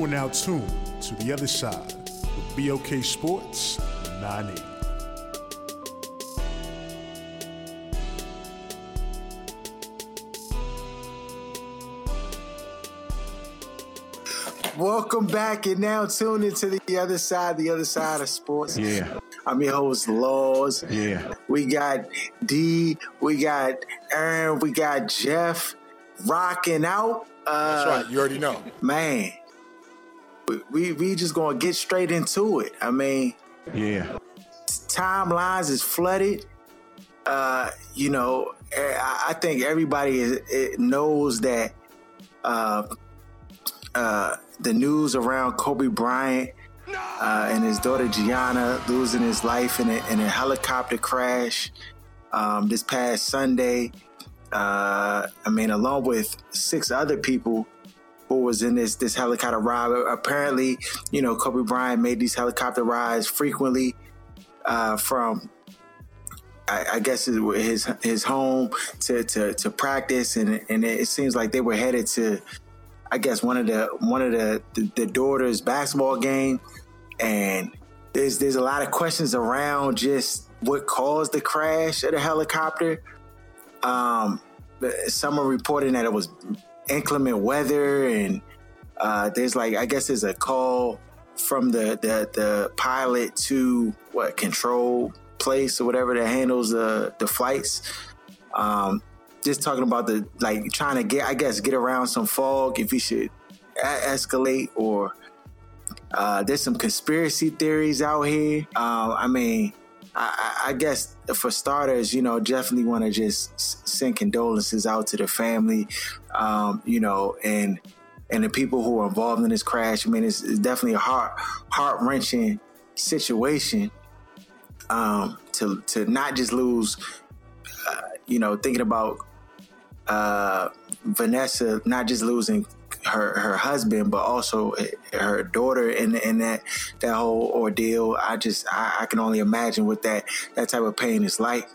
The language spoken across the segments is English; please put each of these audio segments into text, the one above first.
You are now tuned to the other side with BOK Sports 98. Welcome back and now tune into the other side, the other side of sports. Yeah. I'm your host, Laws. Yeah. We got D, we got Aaron, we got Jeff rocking out. Uh, That's right. You already know. Man, we, we, just gonna get straight into it. I mean, Yeah. timelines is flooded. Uh, you know, eh, I, I think everybody is, it knows that uh, uh, the news around Kobe Bryant uh, and his daughter Gianna losing his life in a, in a helicopter crash um, this past Sunday. Uh, I mean, along with six other people was in this this helicopter ride. Apparently, you know, Kobe Bryant made these helicopter rides frequently uh, from. I, I guess his his home to, to, to practice, and and it seems like they were headed to, I guess one of the one of the the, the daughters' basketball game, and there's there's a lot of questions around just what caused the crash of the helicopter. Um, some are reporting that it was inclement weather, and uh, there's like I guess there's a call from the the, the pilot to what control place or whatever that handles the the flights. Um, just talking about the like trying to get I guess get around some fog if you should a- escalate or uh, there's some conspiracy theories out here. Uh, I mean, I, I guess for starters, you know, definitely want to just send condolences out to the family, um, you know, and and the people who are involved in this crash. I mean, it's, it's definitely a heart heart wrenching situation um, to to not just lose, uh, you know, thinking about uh, Vanessa not just losing her her husband, but also her daughter in in that that whole ordeal. I just I, I can only imagine what that that type of pain is like.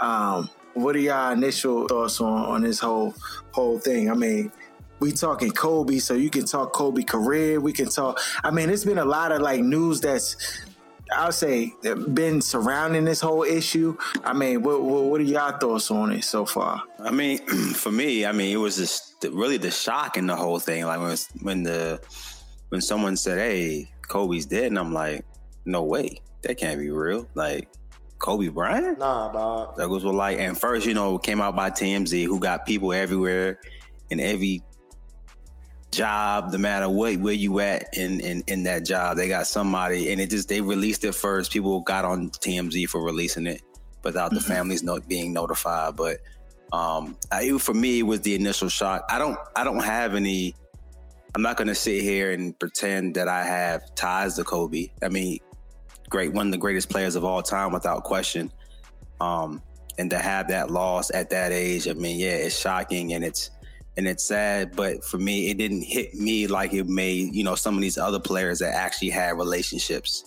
Um, what are y'all initial thoughts on on this whole whole thing? I mean, we talking Kobe, so you can talk Kobe career. We can talk. I mean, it's been a lot of like news that's I'll say been surrounding this whole issue. I mean, what, what, what are y'all thoughts on it so far? I mean, for me, I mean, it was just really the shock in the whole thing. Like when when the when someone said, "Hey, Kobe's dead," and I'm like, "No way, that can't be real." Like Kobe Bryant? Nah, dog. That was what like. And first, you know, came out by TMZ, who got people everywhere in every job, no matter what where you at in, in in that job, they got somebody, and it just they released it first. People got on TMZ for releasing it without the Mm-hmm. families not being notified. But um, I, for me, it was the initial shock. I don't I don't have any. I'm not going to sit here and pretend that I have ties to Kobe. I mean, great, one of the greatest players of all time, without question. Um, and to have that loss at that age, I mean, yeah, it's shocking and it's and it's sad. But for me, it didn't hit me like it made you know some of these other players that actually had relationships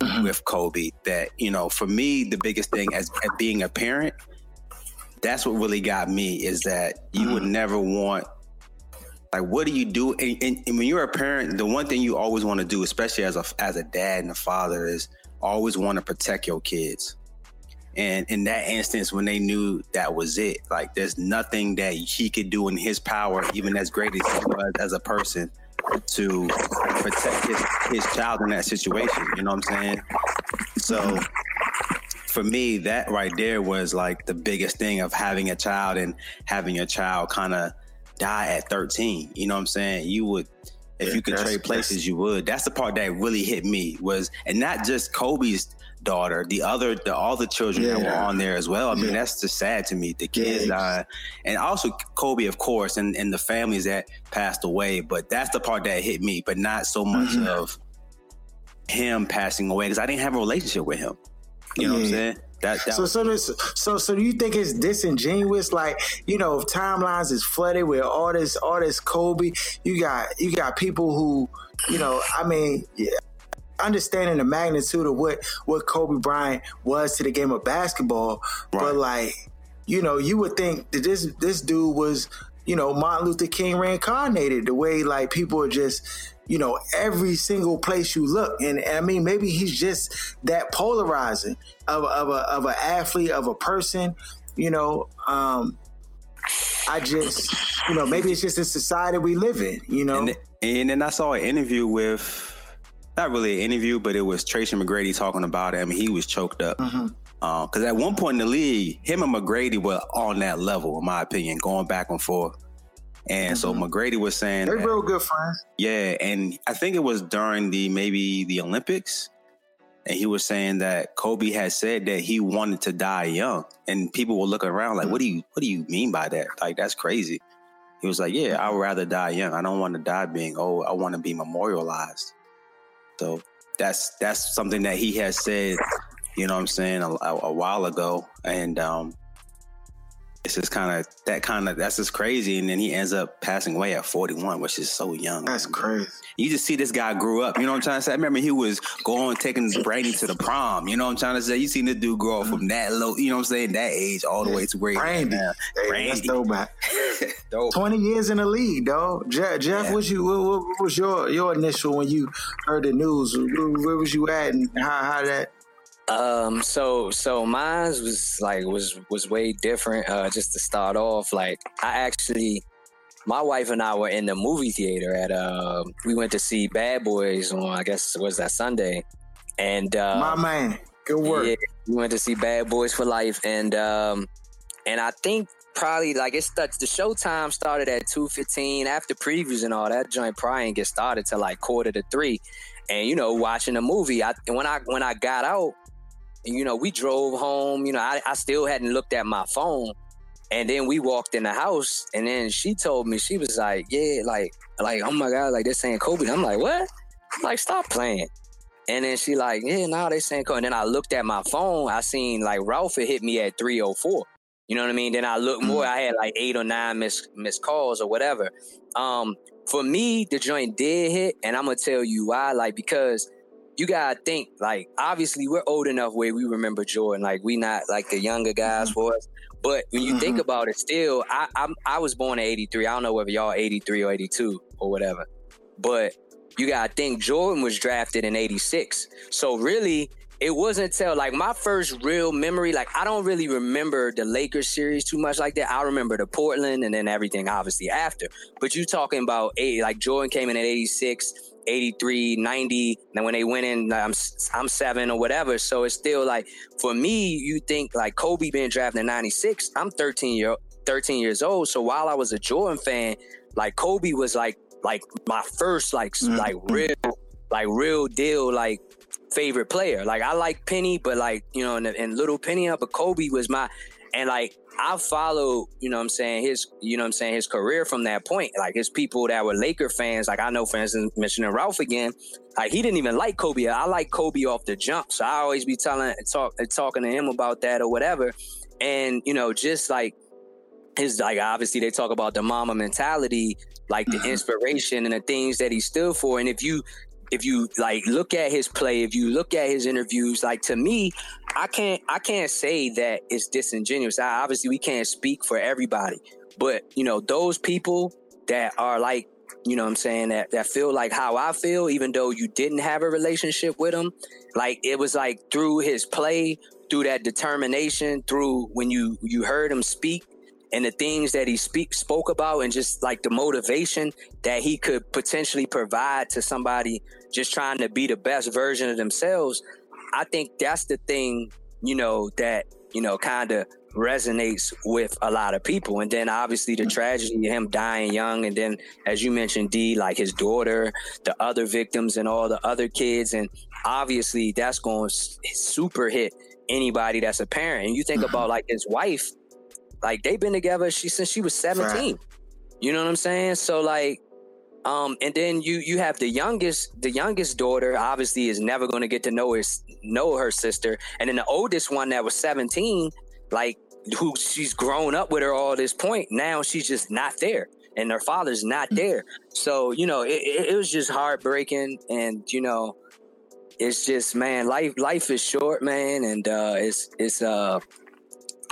mm-hmm. with Kobe. That you know, for me, the biggest thing as, as being a parent, that's what really got me is that you would mm-hmm. never want like what do you do and, and, and when you're a parent the one thing you always want to do especially as a as a dad and a father is always want to protect your kids and in that instance when they knew that was it like there's nothing that he could do in his power even as great as he was as a person to protect his, his child in that situation you know what i'm saying so for me, that right there was like the biggest thing of having a child and having a child kind of die at 13. You know what I'm saying? You would If you could trade places, you would. That's the part that really hit me was, and not just Kobe's daughter, the other, the, all the children yeah. that were on there as well. I mean, yeah. that's just sad to me. The kids yeah. died, and also Kobe, of course, and, and the families that passed away. But that's the part that hit me, but not so much mm-hmm. of him passing away because I didn't have a relationship with him. You know what I'm saying? That, that so so this, so so do you think it's disingenuous? Like you know, if timelines is flooded with all this all this Kobe, you got you got people who you know. I mean, yeah, understanding the magnitude of what what Kobe Bryant was to the game of basketball, right. but like you know, you would think that this this dude was you know Martin Luther King reincarnated. The way like people are just you know, every single place you look. And I mean, maybe he's just that polarizing of, of a of an athlete, of a person. You know, um, I just, you know, maybe it's just the society we live in. You know, and, and then I saw an interview with. Not really an interview, but it was Tracy McGrady talking about it. I mean, he was choked up. Mm-hmm because uh, at one point in the league, him and McGrady were on that level, in my opinion, going back and forth. And mm-hmm. so McGrady was saying they're that, real good friends. Yeah, and I think it was during the maybe the Olympics, and he was saying that Kobe had said that he wanted to die young, and people were looking around like, mm-hmm. "What do you What do you mean by that? Like that's crazy." He was like, "Yeah, I would rather die young. I don't want to die being old. I want to be memorialized." So that's that's something that he has said, you know, what I'm saying a, a, while ago, and um, it's just kind of that kind of that's just crazy. And then he ends up passing away at 41, which is so young. That's crazy. You just see this guy grew up. You know what I'm trying to say? I remember he was going taking Brandy to the prom. You know what I'm trying to say? You seen this dude grow up from mm. that low, you know what I'm saying, that age all the way to where Brandy. Hey, Brandy. That's throwback. 20 years in the league, dog. Jeff, Jeff yeah. what you what, what, was your your initial when you heard the news? Where, where was you at and how how that um, so so mine was like was was way different. Uh, just to start off, like I actually, my wife and I were in the movie theater at uh, we went to see Bad Boys on I guess it was that Sunday, and uh, my man, good work. Yeah, we went to see Bad Boys for Life, and um, and I think probably like it's the, the showtime started at two fifteen after previews and all that joint probably didn't get started till like quarter to three, and you know watching the movie. I when I when I got out and, you know, we drove home. You know, I, I still hadn't looked at my phone. And then we walked in the house, and then she told me, she was like, Yeah, like, like, oh my God, like they're saying Kobe. I'm like, What? I'm like, stop playing. And then she like, yeah, now nah, they saying Kobe. And then I looked at my phone, I seen like Ralph had hit me at 304. You know what I mean? Then I looked more. I had like eight or nine missed missed calls or whatever. Um, for me, the joint did hit, and I'm gonna tell you why. Like, because you gotta think like obviously we're old enough where we remember Jordan. Like we not like the younger guys mm-hmm. for us. But when you mm-hmm. think about it, still, I I'm, i was born in '83. I don't know whether y'all 83 or 82 or whatever. But you gotta think Jordan was drafted in '86. So really, it wasn't until like my first real memory. Like I don't really remember the Lakers series too much like that. I remember the Portland and then everything obviously after. But you talking about eight like Jordan came in at '86. 83, 90. And when they went in, I'm, I'm seven or whatever. So it's still like, for me, you think like Kobe being drafted in 96, I'm 13 year 13 years old. So while I was a Jordan fan, like Kobe was like, like my first, like, mm-hmm. like real, like real deal, like favorite player. Like I like Penny, but like, you know, and, and little Penny, up, but Kobe was my, and like I followed, you know I'm saying, his, you know I'm saying, his career from that point. Like his people that were Laker fans, like I know, for instance, mentioning Ralph again, like he didn't even like Kobe. I like Kobe off the jump. So I always be telling, talk, talking to him about that or whatever. And, you know, just like his, like obviously they talk about the Mamba mentality, like the mm-hmm. inspiration and the things that he stood for. And if you if you like look at his play, if you look at his interviews, like to me, I can't I can't say that it's disingenuous. I, obviously, we can't speak for everybody, but you know those people that are like you know what I'm saying that that feel like how I feel, even though you didn't have a relationship with him, like it was like through his play, through that determination, through when you you heard him speak, and the things that he speak spoke about and just like the motivation that he could potentially provide to somebody just trying to be the best version of themselves i think that's the thing you know that you know kind of resonates with a lot of people. And then obviously the tragedy of him dying young, and then as you mentioned, D, like his daughter, the other victims, and all the other kids, and obviously that's going to super hit anybody that's a parent. And you think mm-hmm. about like his wife, like they've been together she since she was seventeen. Right. You know what I'm saying? So like um, and then you you have the youngest the youngest daughter obviously is never going to get to know his know her sister, and then the oldest one that was seventeen, like who she's grown up with her all this point. Now she's just not there, and her father's not mm. there. So you know it, it was just heartbreaking, and you know it's just man life life is short, man, and uh, it's it's uh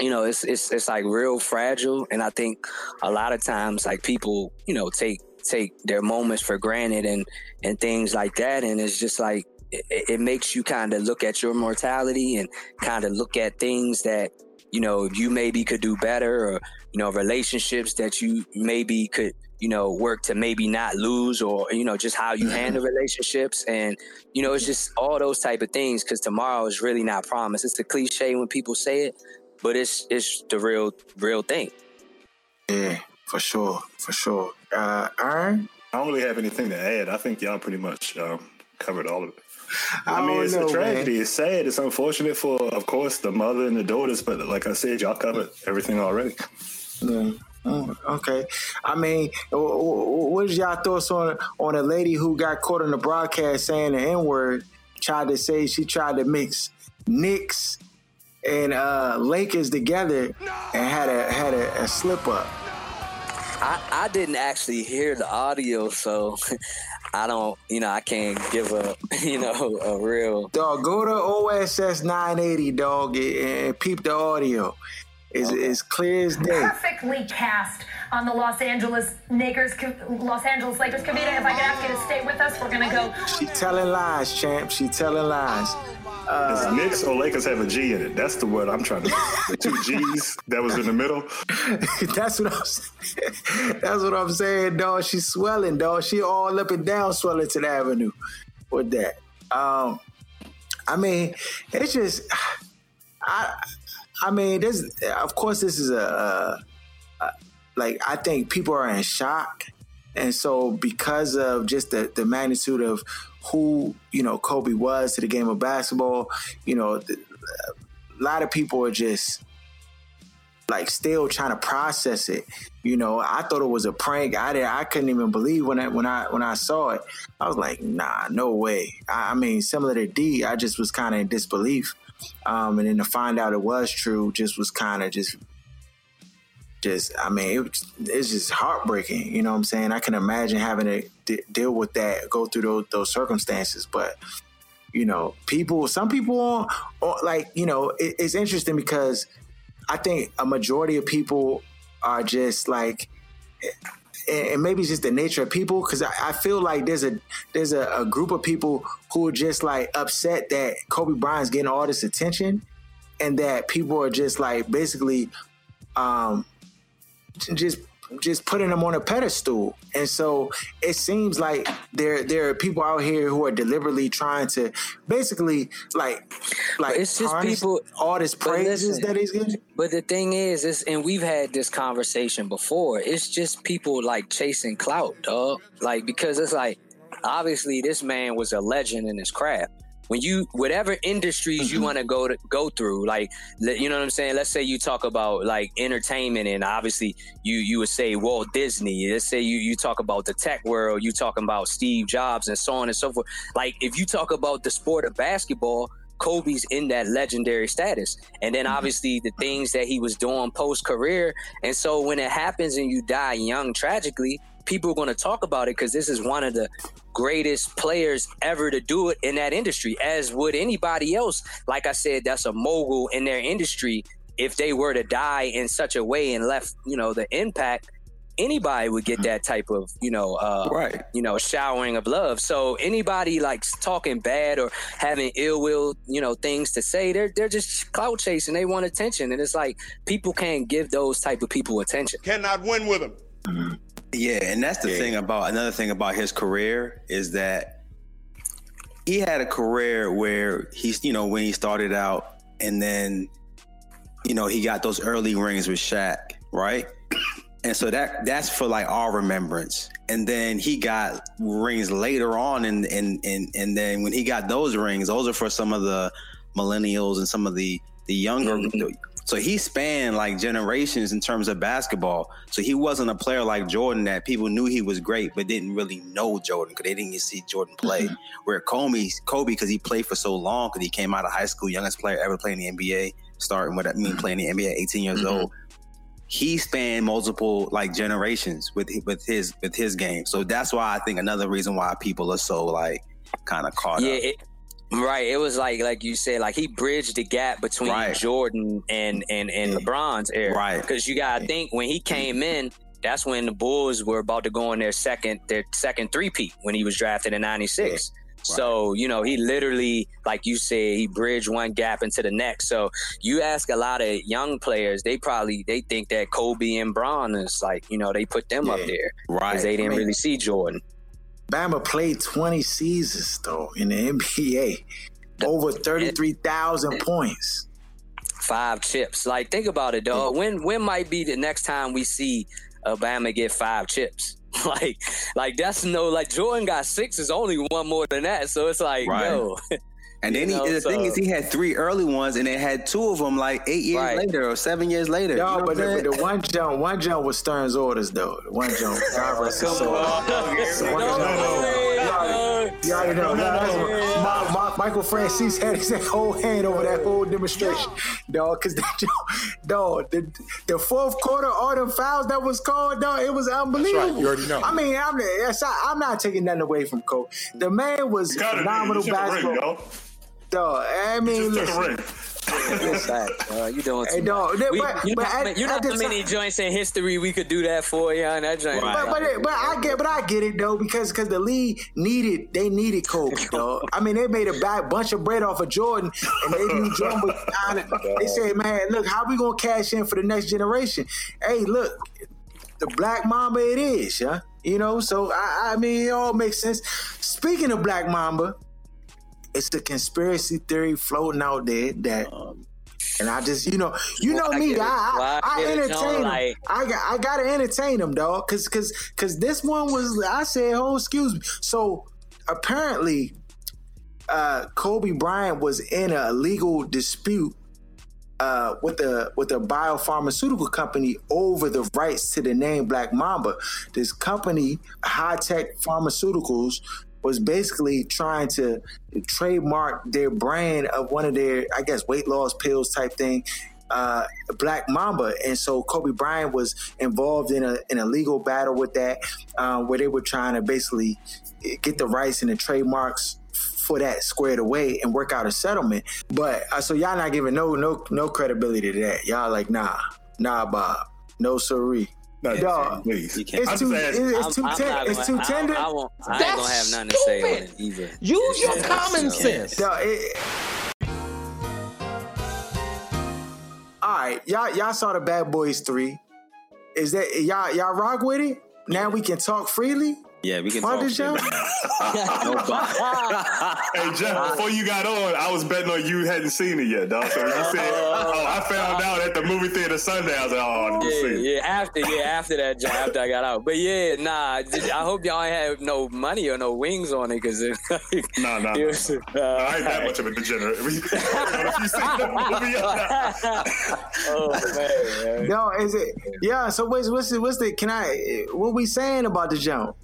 you know it's it's it's like real fragile, and I think a lot of times like people you know take take their moments for granted and and things like that and it's just like it, it makes you kind of look at your mortality and kind of look at things that you know you maybe could do better or you know relationships that you maybe could you know work to maybe not lose or you know just how you mm-hmm. handle relationships and you know it's just all those type of things because tomorrow is really not promised it's a cliche when people say it but it's it's the real real thing yeah for sure, for sure. Uh, Aaron? I don't really have anything to add. I think y'all pretty much um, covered all of it. I, I mean, it's know, a tragedy. Man. It's sad. It's unfortunate for, of course, the mother and the daughters. But like I said, y'all covered everything already. Yeah. Oh, okay. I mean, what is y'all thoughts on on a lady who got caught in the broadcast saying the N word? Tried to say she tried to mix Knicks and uh, Lakers together and had a had a, a slip up. I, I didn't actually hear the audio, so I don't, you know, I can't give a, you know, a real. Dog, go to OSS 980, dog, and peep the audio. It's, okay. it's clear as day. Perfectly cast on the Los Angeles Lakers, Los Angeles Lakers. Kavita, if I could ask you to stay with us, we're gonna go. She telling lies, champ. She telling lies. Does Knicks or Lakers have a G in it? That's the word I'm trying to. the two G's that was in the middle. that's what I'm. Saying. That's what I'm saying, dog. She's swelling, dog. She all up and down Swellington Avenue with that. Um, I mean, it's just, I, I mean, this. Of course, this is a, a, a like I think people are in shock, and so because of just the the magnitude of who you know Kobe was to the game of basketball. You know, a lot of people are just like still trying to process it. You know, I thought it was a prank. I did, I couldn't even believe when I when I when I saw it. I was like, nah, no way. I, I mean, similar to D, I just was kind of in disbelief. Um, and then to find out it was true, just was kind of just just I mean it, it's just heartbreaking. You know what I'm saying? I can imagine having to d- deal with that, go through those, those circumstances, but you know, people, some people, like you know, it, it's interesting because I think a majority of people are just like and maybe it's just the nature of people because I, I, feel like there's a there's a, a, group of people who are just like upset that Kobe Bryant's getting all this attention and that people are just like basically um just just putting them on a pedestal. And so it seems like there there are people out here who are deliberately trying to basically like like it's just people all this praises listen, that he's getting. But the thing is, is and we've had this conversation before. It's just people like chasing clout, dog. Like because it's like obviously this man was a legend in his craft when you whatever industries mm-hmm. you want to go to go through like you know what i'm saying let's say you talk about like entertainment and obviously you you would say walt disney let's say you you talk about the tech world you talking about steve jobs and so on and so forth like if you talk about the sport of basketball Kobe's in that legendary status. And then mm-hmm. obviously the things that he was doing post career. And so when it happens and you die young tragically, people are going to talk about it because this is one of the greatest players ever to do it in that industry, as would anybody else. Like I said, that's a mogul in their industry. If they were to die in such a way and left, you know, the impact, anybody would get that type of, you know, uh, right. you know, showering of love. So anybody like talking bad or having ill will, you know, things to say, they're they're just clout chasing. They want attention, and it's like people can't give those type of people attention. Cannot win with them. Mm-hmm. Yeah, and that's the yeah. thing about another thing about his career is that he had a career where he's you know when he started out and then you know, he got those early rings with Shaq, right? And so that that's for like our remembrance. And then he got rings later on and and and and then when he got those rings, those are for some of the millennials and some of the the younger mm-hmm. so he spanned like generations in terms of basketball. So he wasn't a player like Jordan that people knew he was great, but didn't really know Jordan because they didn't see Jordan play. Mm-hmm. Where Kobe, Kobe, because he played for so long, because he came out of high school, youngest player ever playing in the NBA, starting with I mean playing in the NBA, at 18 years mm-hmm. old he spanned multiple like generations with with his with his game. So that's why I think another reason why people are so like kind of caught yeah, up. It, right. It was like like you said, like he bridged the gap between right. Jordan and and and LeBron's era. Right. Because you gotta think when he came in, that's when the Bulls were about to go on their second their second three peat when he was drafted in '96. Yeah. So, you know, he literally, like you said, he bridged one gap into the next. So you ask a lot of young players, they probably they think that Kobe and Bron is like, you know, they put them yeah, up there. Right. Because they didn't I mean, really see Jordan. Mamba played 20 seasons though in the NBA. Over 33,000 points. Five chips. Like think about it, dog. When when might be the next time we see Bama get five chips? like, like that's no like Jordan got six is only one more than that. So it's like, right. yo. And then he, the so, thing is, he had three early ones, and they had two of them like eight years right. later or seven years later. No, you know but, the, but the, one jump, one jump was Stern's orders though. The one jump, God rest his soul. You already know. My, my, Michael Francis had his whole hand over that whole demonstration, dog. Because that, dog, the, the fourth quarter, all them fouls that was called, dog, it was unbelievable. Right. You already know. I mean, I'm, I'm not taking nothing away from Kobe. The man was phenomenal basketball. Dog, I mean, listen. uh, you doing too hey, dog, we, but, you, but know, at, you know how many joints in history we could do that for, yeah, that joint. Right. But, but, but, I get, but I get it though because because the league needed they needed Kobe, dog. I mean, they made a bad bunch of bread off of Jordan, and they knew Jordan was They said, man, look, how we gonna cash in for the next generation? Hey, look, the Black Mamba, it is, yeah. You know, so I, I mean, it all makes sense. Speaking of Black Mamba, it's the conspiracy theory floating out there that um, and I just, you know, you know me, I, I, I, entertain them. Like, I got, I gotta entertain them, dog, cause, cause, cause this one was, I said, oh, excuse me. So apparently, uh, Kobe Bryant was in a legal dispute uh, with the with the biopharmaceutical company over the rights to the name Black Mamba. This company, Hi-Tech Pharmaceuticals, was basically trying to trademark their brand of one of their, I guess, weight loss pills type thing. Uh, Black Mamba, and so Kobe Bryant was involved in a in a legal battle with that, uh, where they were trying to basically get the rights and the trademarks for that squared away and work out a settlement. But uh, so y'all not giving no no no credibility to that. Y'all like nah nah Bob no sorry. No, Dog, please. You can't. It's too, it's, it's too, ten, it's too tender. I, I, won't, I ain't gonna have nothing to say on it either. Use your common sense. Dog, it, all right, y'all, y'all saw the Bad Boys Three. Is that y'all y'all rock with it? Now we can talk freely. Yeah, we can talk. hey, Jeff, before you got on, I was betting on you hadn't seen it yet, dog. So you said, "Oh, I found out at the movie theater Sunday." I was like, "Oh, yeah, yeah." After, yeah, after that, John, after I got out, but yeah, nah. I hope y'all ain't have no money or no wings on it, because it, like, nah, nah, it was, uh, I ain't that much of a degenerate. you see the movie, oh man, no, is it? Yeah. So what's what's the, what's the? Can I? What we saying about the jump?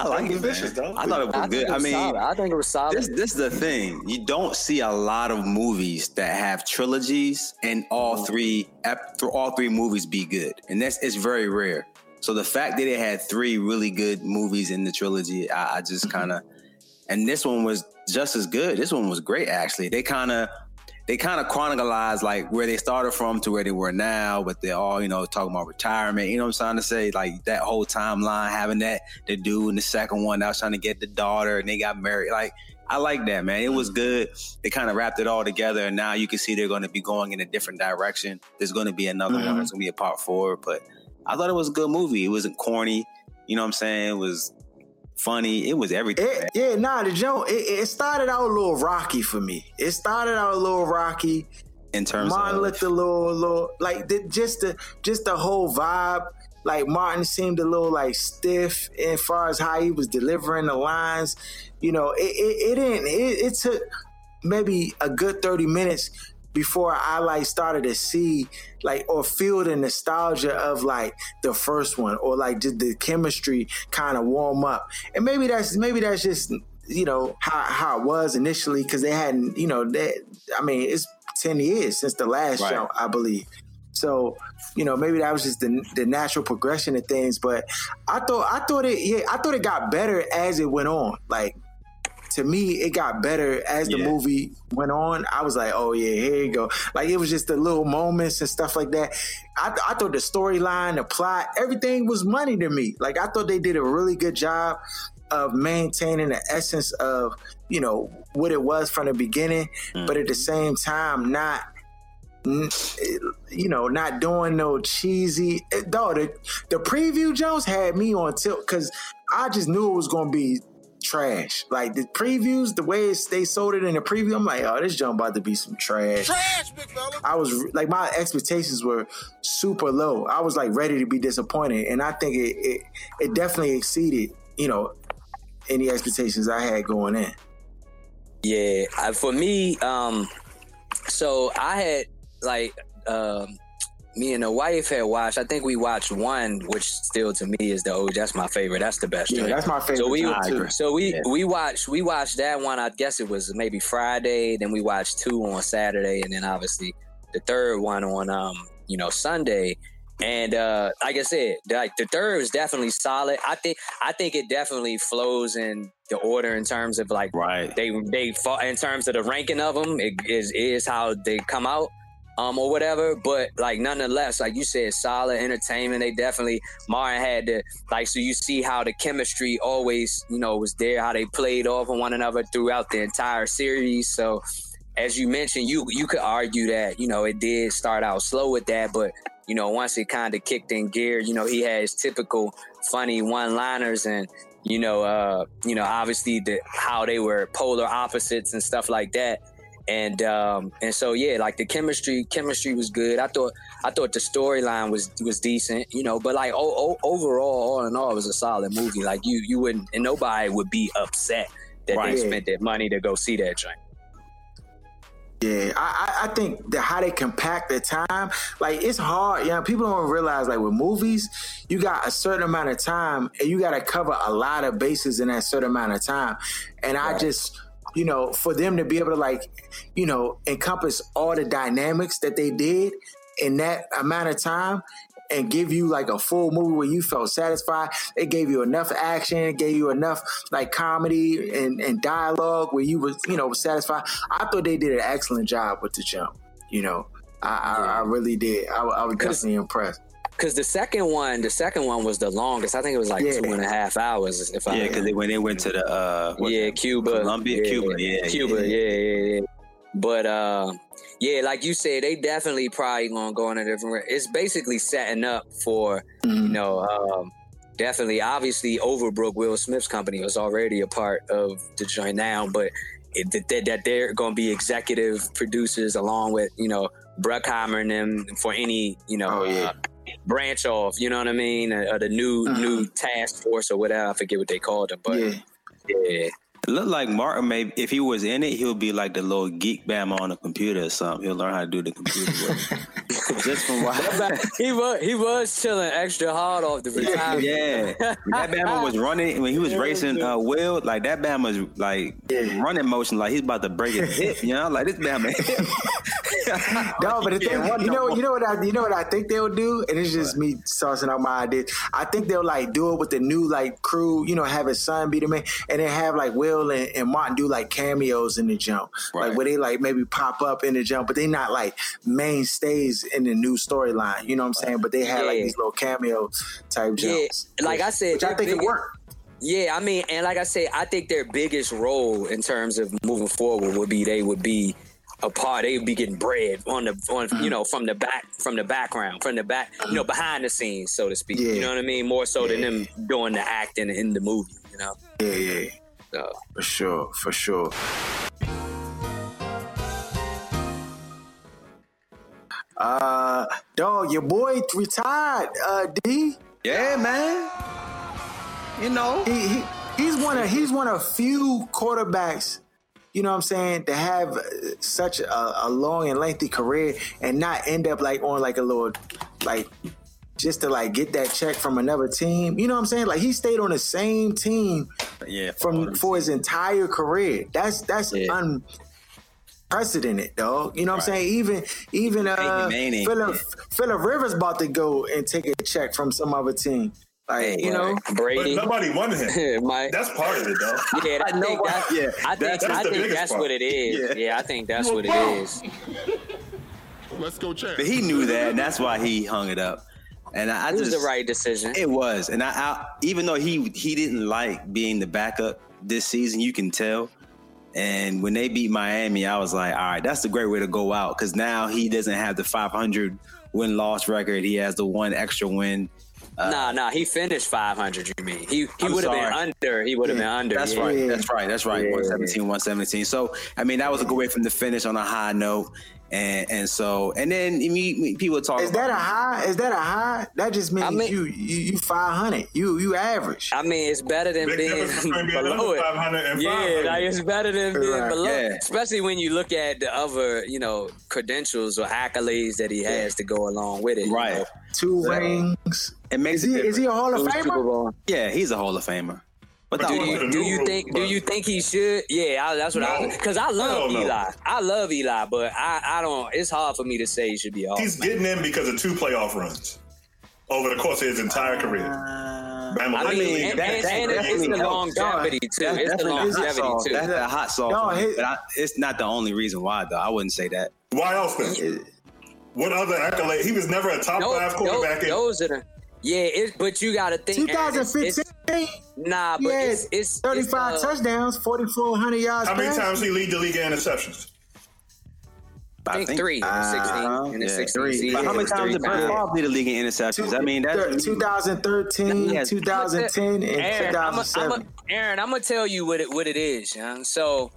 I like it, vicious, though. I thought it was I good. It was I mean, solid. I think it was solid. This, this, is the thing. You don't see a lot of movies that have trilogies and all mm-hmm. three all three movies be good, and that's it's very rare. So the fact that it had three really good movies in the trilogy, I, I just kind of, and this one was just as good. This one was great, actually. They kind of they kind of chronicalized like where they started from to where they were now, but they're all, you know, talking about retirement. You know what I'm trying to say? Like that whole timeline, having that the dude in the second one that was trying to get the daughter and they got married. Like, I like that, man. It was good. They kind of wrapped it all together, and now you can see they're going to be going in a different direction. There's going to be another mm-hmm. one. It's going to be a part four, but I thought it was a good movie. It wasn't corny. You know what I'm saying? It was funny. It was everything. It, yeah, nah, the joke. It, it, started out a little rocky for me. It started out a little rocky, in terms Martin of looked a little, little like the, just the just the whole vibe. Like Martin seemed a little like stiff as far as how he was delivering the lines. You know, it it, it didn't. It, it took maybe a good thirty minutes before I like started to see like or feel the nostalgia of like the first one or like did the chemistry kind of warm up. And maybe that's maybe that's just you know how how it was initially because they hadn't you know that I mean it's ten years since the last right. show I believe. So, you know, maybe that was just the, the natural progression of things. But I thought I thought it yeah, I thought it got better as it went on. Like to me, it got better as the yeah. movie went on. I was like, oh yeah, here you go. Like it was just the little moments and stuff like that. I, I thought the storyline, the plot, everything was money to me. Like I thought they did a really good job of maintaining the essence of you know what it was from the beginning, mm. but at the same time not you know, not doing no cheesy. Though the the preview Jones had me on tilt because I just knew it was gonna be trash. Like the previews, the way they sold it in the preview, I'm like, oh, this jump about to be some trash. Trash, big fella. I was like, my expectations were super low. I was like ready to be disappointed, and I think it it, it definitely exceeded, you know, any expectations I had going in. Yeah, for me, um, so I had like um me and the wife had watched. I think we watched one, which still to me is the OG. That's my favorite. That's the best. Yeah, that's my favorite. So we too. so we yeah. we watched we watched that one. I guess it was maybe Friday. Then we watched two on Saturday, and then obviously the third one on um you know Sunday. And uh like I said, like the third is definitely solid. I think I think it definitely flows in the order in terms of like right. They they fall in terms of the ranking of them. It is is how they come out um, or whatever. But like nonetheless, like you said, solid entertainment. They definitely Martin had to like so you see how the chemistry always, you know, was there, how they played off on one another throughout the entire series. So as you mentioned, you you could argue that, you know, it did start out slow with that, but you know, once it kind of kicked in gear, you know, he had his typical funny one-liners and you know, uh, you know, obviously the how they were polar opposites and stuff like that and um, and so yeah, like the chemistry, chemistry was good. I thought I thought the storyline was was decent, you know. But like o- o- overall, all in all, it was a solid movie. Like you you wouldn't and nobody would be upset that right. they spent that money to go see that joint. Yeah, I, I think that how they compact the time, like it's hard. Yeah, you know, people don't realize like with movies, you got a certain amount of time and you got to cover a lot of bases in that certain amount of time. And right. I just you know, for them to be able to like, you know, encompass all the dynamics that they did in that amount of time and give you like a full movie where you felt satisfied. It gave you enough action, it gave you enough like comedy and, and dialogue where you was, you know, satisfied. I thought they did an excellent job with the jump. You know, I. I, I really did. I, I was definitely impressed because the second one, the second one was the longest. I think it was like yeah. two and a half hours. If yeah, because when they went to the uh, yeah Cuba, Colombia, yeah, Cuba, yeah, Cuba, yeah, yeah, yeah. But uh, yeah, like you said, they definitely probably gonna go in a different. It's basically setting up for mm-hmm. you know. Um, definitely, obviously, Overbrook Will Smith's company was already a part of the joint now, but it, that, that they're going to be executive producers along with you know Bruckheimer and them for any you know oh, yeah. uh, branch off. You know what I mean? Or the new uh-huh. new task force or whatever. I forget what they called them, but yeah. yeah. It looked like Martin. Maybe if he was in it, he'll be like the little geek bam on a computer or something. He'll learn how to do the computer Just from watching. he was he was chilling extra hard off the retirement. Yeah, that Bama was running when he was racing uh, Will. Like that Bama was like yeah. running motion, like he's about to break his hip. You know, like this Bama. no, but the thing, you know, you know what I, you know what I think they'll do, and it's just what? me tossing out my idea. I think they'll like do it with the new like crew. You know, have his son be the man, and then have like Will and, and Martin do like cameos in the jump, right. like where they like maybe pop up in the jump, but they not like mainstays in the new storyline. You know what I'm saying? But they had yeah. like these little cameo type jumps. Yeah, like I said, which I think it worked. Yeah, I mean, and like I said, I think their biggest role in terms of moving forward would be they would be a part. They would be getting bread on the on mm-hmm. you know from the back from the background from the back you know behind the scenes so to speak. Yeah. You know what I mean? More so yeah. than them doing the acting in the movie. You know? Yeah, yeah. For sure, for sure. Uh, dog, your boy retired. Uh, D. Yeah, man. You know, he, he he's one of he's one of few quarterbacks. You know what I'm saying? To have such a, a long and lengthy career and not end up like on like a little like just to like get that check from another team. You know what I'm saying? Like he stayed on the same team yeah, from for his entire career. That's that's yeah. unprecedented, dog. You know what right. I'm saying? Even even uh Philip Philip Rivers about to go and take a check from some other team. Like, you know, Brady. But nobody wanted him. My, that's part of it, though. Yeah, I, I think that's, yeah, I think, that's, I think that's what it is. Yeah. yeah. I think that's what it is. Let's go check. But he knew that, and that's why he hung it up. And I, I it was the right decision. It was, and I, I, even though he he didn't like being the backup this season, you can tell. And when they beat Miami, I was like, all right, that's a great way to go out because now he doesn't have the 500 win loss record. He has the one extra win. Uh, nah, nah, he finished 500. You mean he he would have been under? He would have yeah, been under. That's yeah. right. That's right. That's right. Yeah. 117, 117. So I mean, that was a good way from the finish on a high note. And and so and then people talk. Is that a high? Is that a high? That just means I mean, you you you five hundred. You you average. I mean, it's better than being below it. Yeah, like it's better than being right. below. Yeah. Especially when you look at the other you know credentials or accolades that he has to go along with it. Right. You know? Two so, rings. It makes is he, is he a Hall of Famer? Yeah, he's a Hall of Famer. But do you, do you think do you think he should? Yeah, I, that's what no. I because I love Eli. Know. I love Eli, but I, I don't. It's hard for me to say he should be off. He's getting in because of two playoff runs over the course of his entire career. Uh, I mean, and, that, and, and it's the longevity too. That's, it's the longevity too. That's a hot sauce. No, but I, it's not the only reason why, though. I wouldn't say that. Why else? Then? What other accolade? He was never a top no, five quarterback. Those, those are the yeah, it's, but you got to think. 2015. nah, but it's, it's 35 it's, uh, touchdowns, 4,400 yards. How many times he lead the league in interceptions? I think, three, uh, 16, in the yeah, 16 three. How many times did Brett Favre lead the league in interceptions? I mean, that's 2013, 2010, and Aaron, 2007. I'm a, Aaron, I'm gonna tell you what it what it is, young. So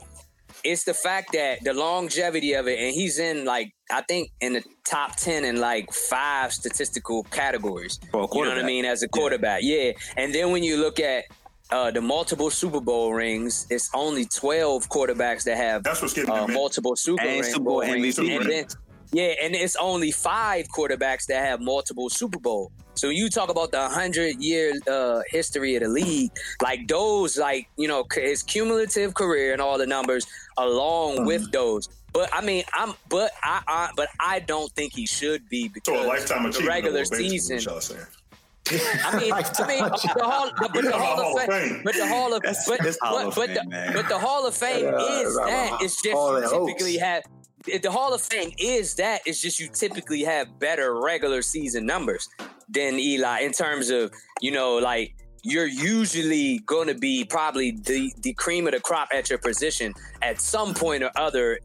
it's the fact that the longevity of it, and he's in like I think in the top ten in like five statistical categories. you know what I mean as a quarterback, yeah. yeah. And then when you look at uh, the multiple Super Bowl rings, it's only twelve quarterbacks that have That's what's uh, multiple Super, and Super Bowl rings. MVP. And then, yeah, and it's only five quarterbacks that have multiple Super Bowl. So you talk about the hundred year uh, history of the league, like those, like you know, his cumulative career and all the numbers along mm-hmm. with those. But I mean, I'm, but I, I, but I don't think he should be because so a lifetime the regular season. I mean, I mean, the hall, but the Hall, hall of Fame, but the Hall of, that's, but, that's but, but, the, but the Hall of Fame is that it's just typically have the Hall of Fame is that it's just you typically have better regular season numbers than Eli in terms of you know like you're usually going to be probably the the cream of the crop at your position at some point or other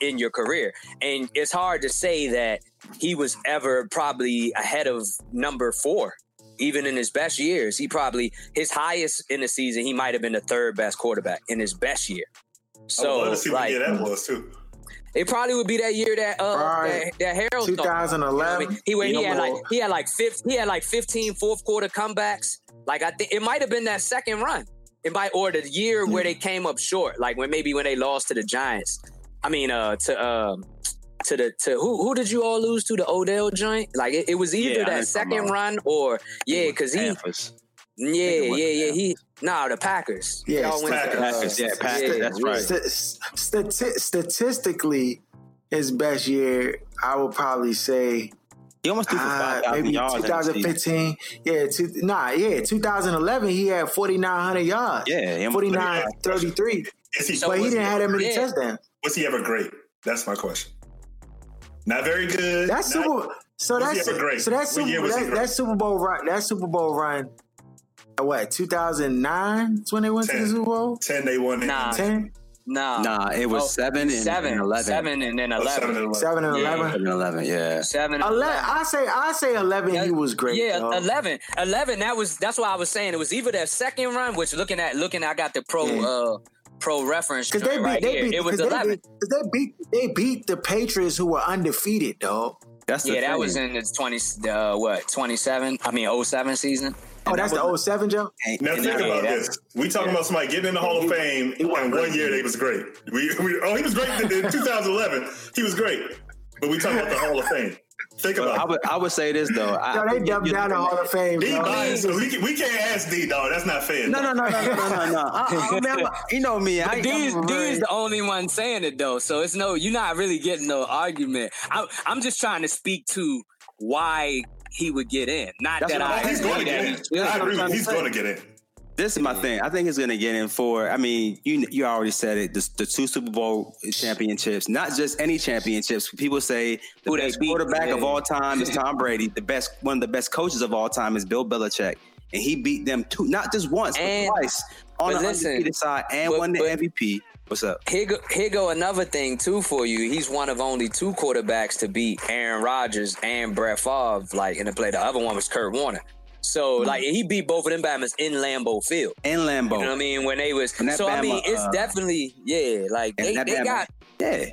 in your career. And it's hard to say that he was ever probably ahead of number 4 even in his best years. He probably his highest in the season he might have been the third best quarterback in his best year. So I love to see like, what year that was too it probably would be that year that uh right. that, that Harold 2011. You know I mean? He he had like he had like 15, he had like 15 fourth quarter comebacks. Like I think it might have been that second run. It might or the year where they came up short, like when maybe when they lost to the Giants. I mean, uh, to um, to the to who who did you all lose to the Odell joint? Like it, it was either yeah, that second run or yeah, because he. Yeah, yeah, yeah. He no, the Packers. Yeah, Packers. Packers. Yeah, Packers. Yeah, that's right. St- statistically, his best year, I would probably say. He almost threw for uh, maybe yards 2015. Yeah, two, nah, yeah, 2011 he had 4,900 yards. Yeah, 49, 33. He, but he didn't have that many yeah. touchdowns. Was he ever great? That's my question. Not very good. That's not, Super. So that's so that's Super, that, that Super Bowl run. That Super Bowl run what 2009 is when they went 10. to the Super Bowl. Ten they won. Nah, ten. Nah, nah, it was oh, seven, and, seven, and eleven. Seven and then oh, eleven. seven and eleven. Seven and eleven. Yeah. Seven. And 11. I say, I say eleven. Yeah, he was great. Yeah, though. 11. 11. That was. That's why I was saying it was either that second run, which looking at looking, I got the pro. Yeah. uh pro reference because they beat, right they beat, it was 11 because they beat they beat the Patriots who were undefeated, though. That's yeah, that was in the twenty uh, what twenty seven. I mean 07 season. Oh, that's the 07, Joe? Now think about this. We talking about somebody getting in the Hall of Fame, and one year they was great. We, we, oh, he was great in 2011. He was great. But we talking about the Hall of Fame. Think about I would, I would say this though. Yo, they dumped down the Hall of Fame. D biased, so we, can, we can't ask D dog. That's not fair. No, no, no, no, no, no, no. I, I mean, you know me. I, D is, D is the only one saying it though, so it's no. You're not really getting no argument. I, I'm just trying to speak to why he would get in. Not That's that I. He's going to get in. I agree. He's going to get in. This is my thing. I think he's going to get in for. I mean, you you already said it. The, the two Super Bowl championships, not just any championships. People say the Who best quarterback of all time is Tom Brady. The best, one of the best coaches of all time is Bill Belichick, and he beat them two, not just once, and, but twice on the undefeated side, and but, won the but, MVP. What's up? Here go, here go another thing too for you. He's one of only two quarterbacks to beat Aaron Rodgers and Brett Favre, like in the play. The other one was Kurt Warner. So mm-hmm. like he beat both of them Bama's in Lambeau Field. In Lambeau. You know what I mean? When they was so Bama, I mean it's uh, definitely yeah, like they, they Bama, got yeah.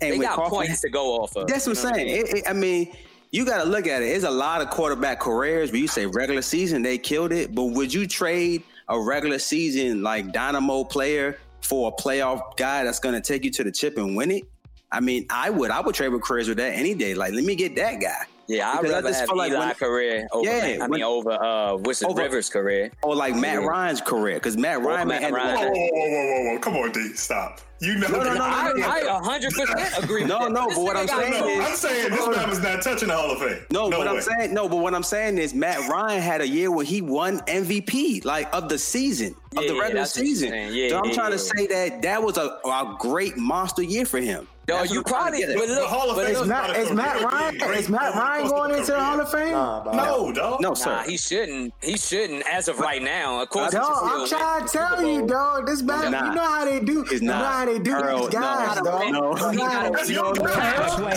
And they got Crawford, points to go off of. That's what I'm saying. It, it, I mean, you got to look at it. It's a lot of quarterback careers where you say regular season they killed it, but would you trade a regular season like dynamo player for a playoff guy that's going to take you to the chip and win it? I mean, I would. I would trade with careers with that any day. Like, let me get that guy. Yeah, I'd rather I just have feel like Eli when, career over, yeah, I mean, over uh, Wilson over, Rivers' career. Or like Matt Ryan's career, because Matt Ryan... Matt Ryan. Whoa, whoa, whoa, whoa, whoa, Come on, D, stop. You know, no, no, no, no, I, 100% agree. no, no, but what I'm saying no, is, I'm saying this man was not touching the Hall of Fame. No, no what way. I'm saying, no, but what I'm saying is, Matt Ryan had a year where he won MVP, like of the season, of yeah, the regular season. Yeah, so I'm yeah, trying to say that that was a, a great monster year for him. No, you probably but look, Hall of Fame is Matt, is Matt Ryan is Matt Ryan going into the Hall of Fame? no, dog. No, sir. Nah, he shouldn't. He shouldn't as of right now. Of course, dog, I'm trying to tell you, dog. This man, you know how they do. You know how they do Earl, these guys, no, dog. No, no, no,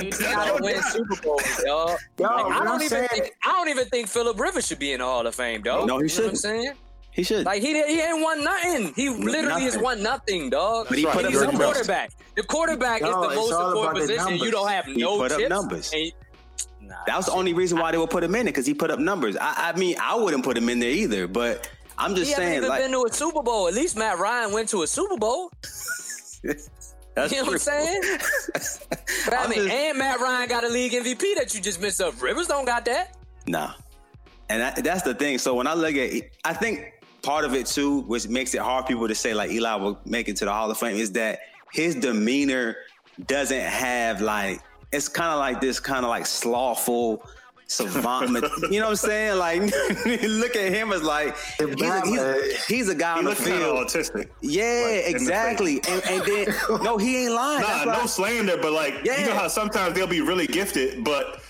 gotta win Super Bowl, dog. I don't even think I don't even think Philip Rivers should be in the Hall of Fame, dog. No, he shouldn't. I'm saying. He should. Like he he ain't won nothing. He literally nothing. has won nothing, dog. But he put he's a quarterback. The quarterback no, is the most important position. You don't have no put tips. Up numbers. And, nah, that was the only reason why they would put him in it because he put up numbers. I, I, mean, I wouldn't put him in there either. But I'm just he saying, even like, been to a Super Bowl. At least Matt Ryan went to a Super Bowl. That's you know true. what I'm saying? but I mean, just, and Matt Ryan got a league MVP that you just missed up. Rivers don't got that. Nah. And that, that's the thing. So when I look at, I think part of it too, which makes it hard for people to say like Eli will make it to the Hall of Fame, is that his demeanor doesn't have like it's kind of like this kind of like slothful savant. you know what I'm saying? Like look at him as like he's a, he's, he's a guy he on the field. autistic. Yeah, like, exactly. And, and, then no, he ain't lying. Nah, no slander, but like yeah. you know how sometimes they'll be really gifted, but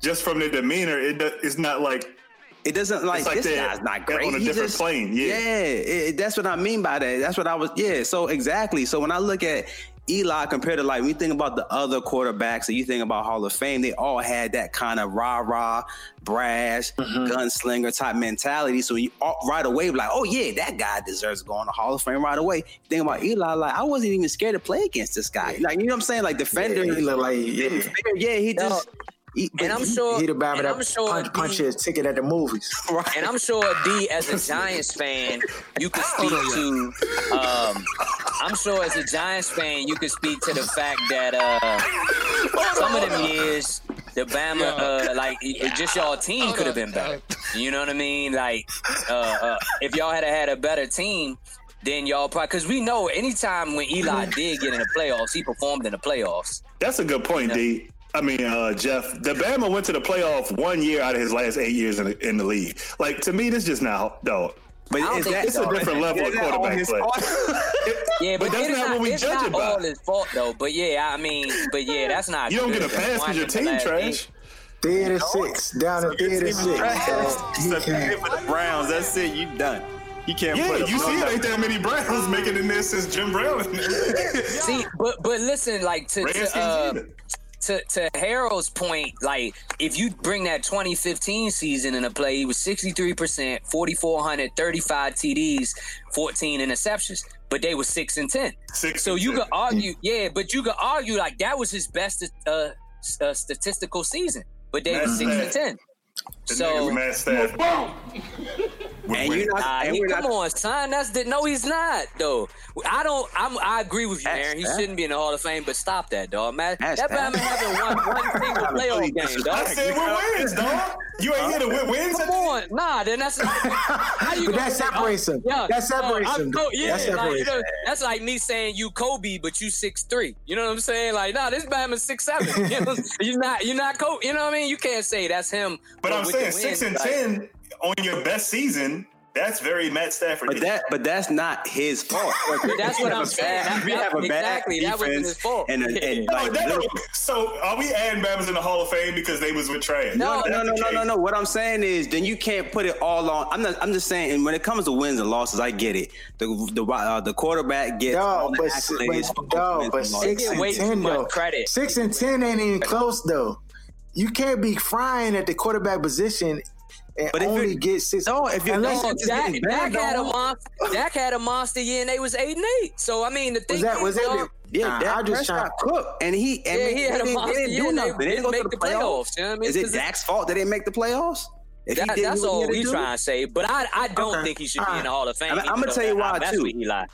just from their demeanor, it it's not like it doesn't like, like this guy's not great. On a he different just, plane, yeah. Yeah, it, that's what I mean by that. That's what I was. Yeah, so exactly. So when I look at Eli compared to like when you think about the other quarterbacks and you think about Hall of Fame, they all had that kind of rah rah, brash, mm-hmm. gunslinger type mentality. So you right away like, oh yeah, that guy deserves going to go on the Hall of Fame right away. Think about Eli, like I wasn't even scared to play against this guy. Like you know what I'm saying? Like defender, yeah, he like yeah, yeah he just. No he, and I'm sure he'd have and I'm sure punch, punch his ticket at the movies. Right. And I'm sure D, as a Giants fan, you could speak to. Um, I'm sure as a Giants fan, you could speak to the fact that uh, some of them years, the Bama, uh, like it, just y'all team could have been better. You know what I mean? Like uh, uh if y'all had had a better team, then y'all probably because we know anytime when Eli did get in the playoffs, he performed in the playoffs. That's a good point, you know? D. I mean, uh, Jeff, the Bama went to the playoff one year out of his last eight years in the, in the league. Like to me, this just now, though. But is that, it's a different level of quarterback play. yeah, but, but that's not, not what we judge it by. all his fault though. But yeah, I mean, but yeah, that's not. You don't get a pass because your team trash. Theater six down at theater six. So for the Browns, that's it. You done. You can't. Yeah, you see, it ain't that many Browns making in this since Jim Brown. see, but but listen, like to, to uh, to, to Harold's point, like if you bring that 2015 season in a play, he was 63%, 4,400, 35 TDs, 14 interceptions, but they were six and 10. Six so you 10. could argue, yeah, but you could argue like that was his best uh, uh, statistical season, but they were six and ten. So Matt Stafford. and you not, nah, and he, come not, on, son. That's the no. He's not though. I don't. I'm, i agree with you, Aaron. He shouldn't be in the Hall of Fame, but stop that, dog. Man, that man having one one single playoff game, dog. I said with wins, dog. You ain't here to win wins. Come on, nah. Then that's how you. that separates him. Yeah, that separates uh, him. yeah, that like, you know, that's like me saying you Kobe, but you six three. You know what I'm saying? Like, nah, this man is six seven. You know, you're not. You're not Kobe. You know what I mean? You can't say that's him. But I'm saying six and ten on your best season. That's very Matt Stafford. But that, but that's not his fault. that's what I'm saying. we have a exactly. bad that wasn't his fault. And, and like, no, so are we adding Bama's in the Hall of Fame because they was with Trey? No, no, no, no, no, no. What I'm saying is, then you can't put it all on. I'm not. I'm just saying. And when it comes to wins and losses, I get it. The the uh, the quarterback gets no, but, but, no, but six and ten though. Credit. Six and ten ain't even close though. You can't be frying at the quarterback position and but only you, get six. No, if you're unless no, Dak, Dak had a monster. Dak had a monster year, and they was eight and eight. So I mean, the thing was that was it. Yeah, Dak I just Prescott cooked, and he and yeah, he had a monster they didn't do nothing. They didn't make the playoffs. playoffs. You know what I mean? Is it Dak's fault they didn't make the playoffs? That, that's all he's trying to say. But I, I don't okay. think he should be in the Hall of Fame. I am gonna tell you why too.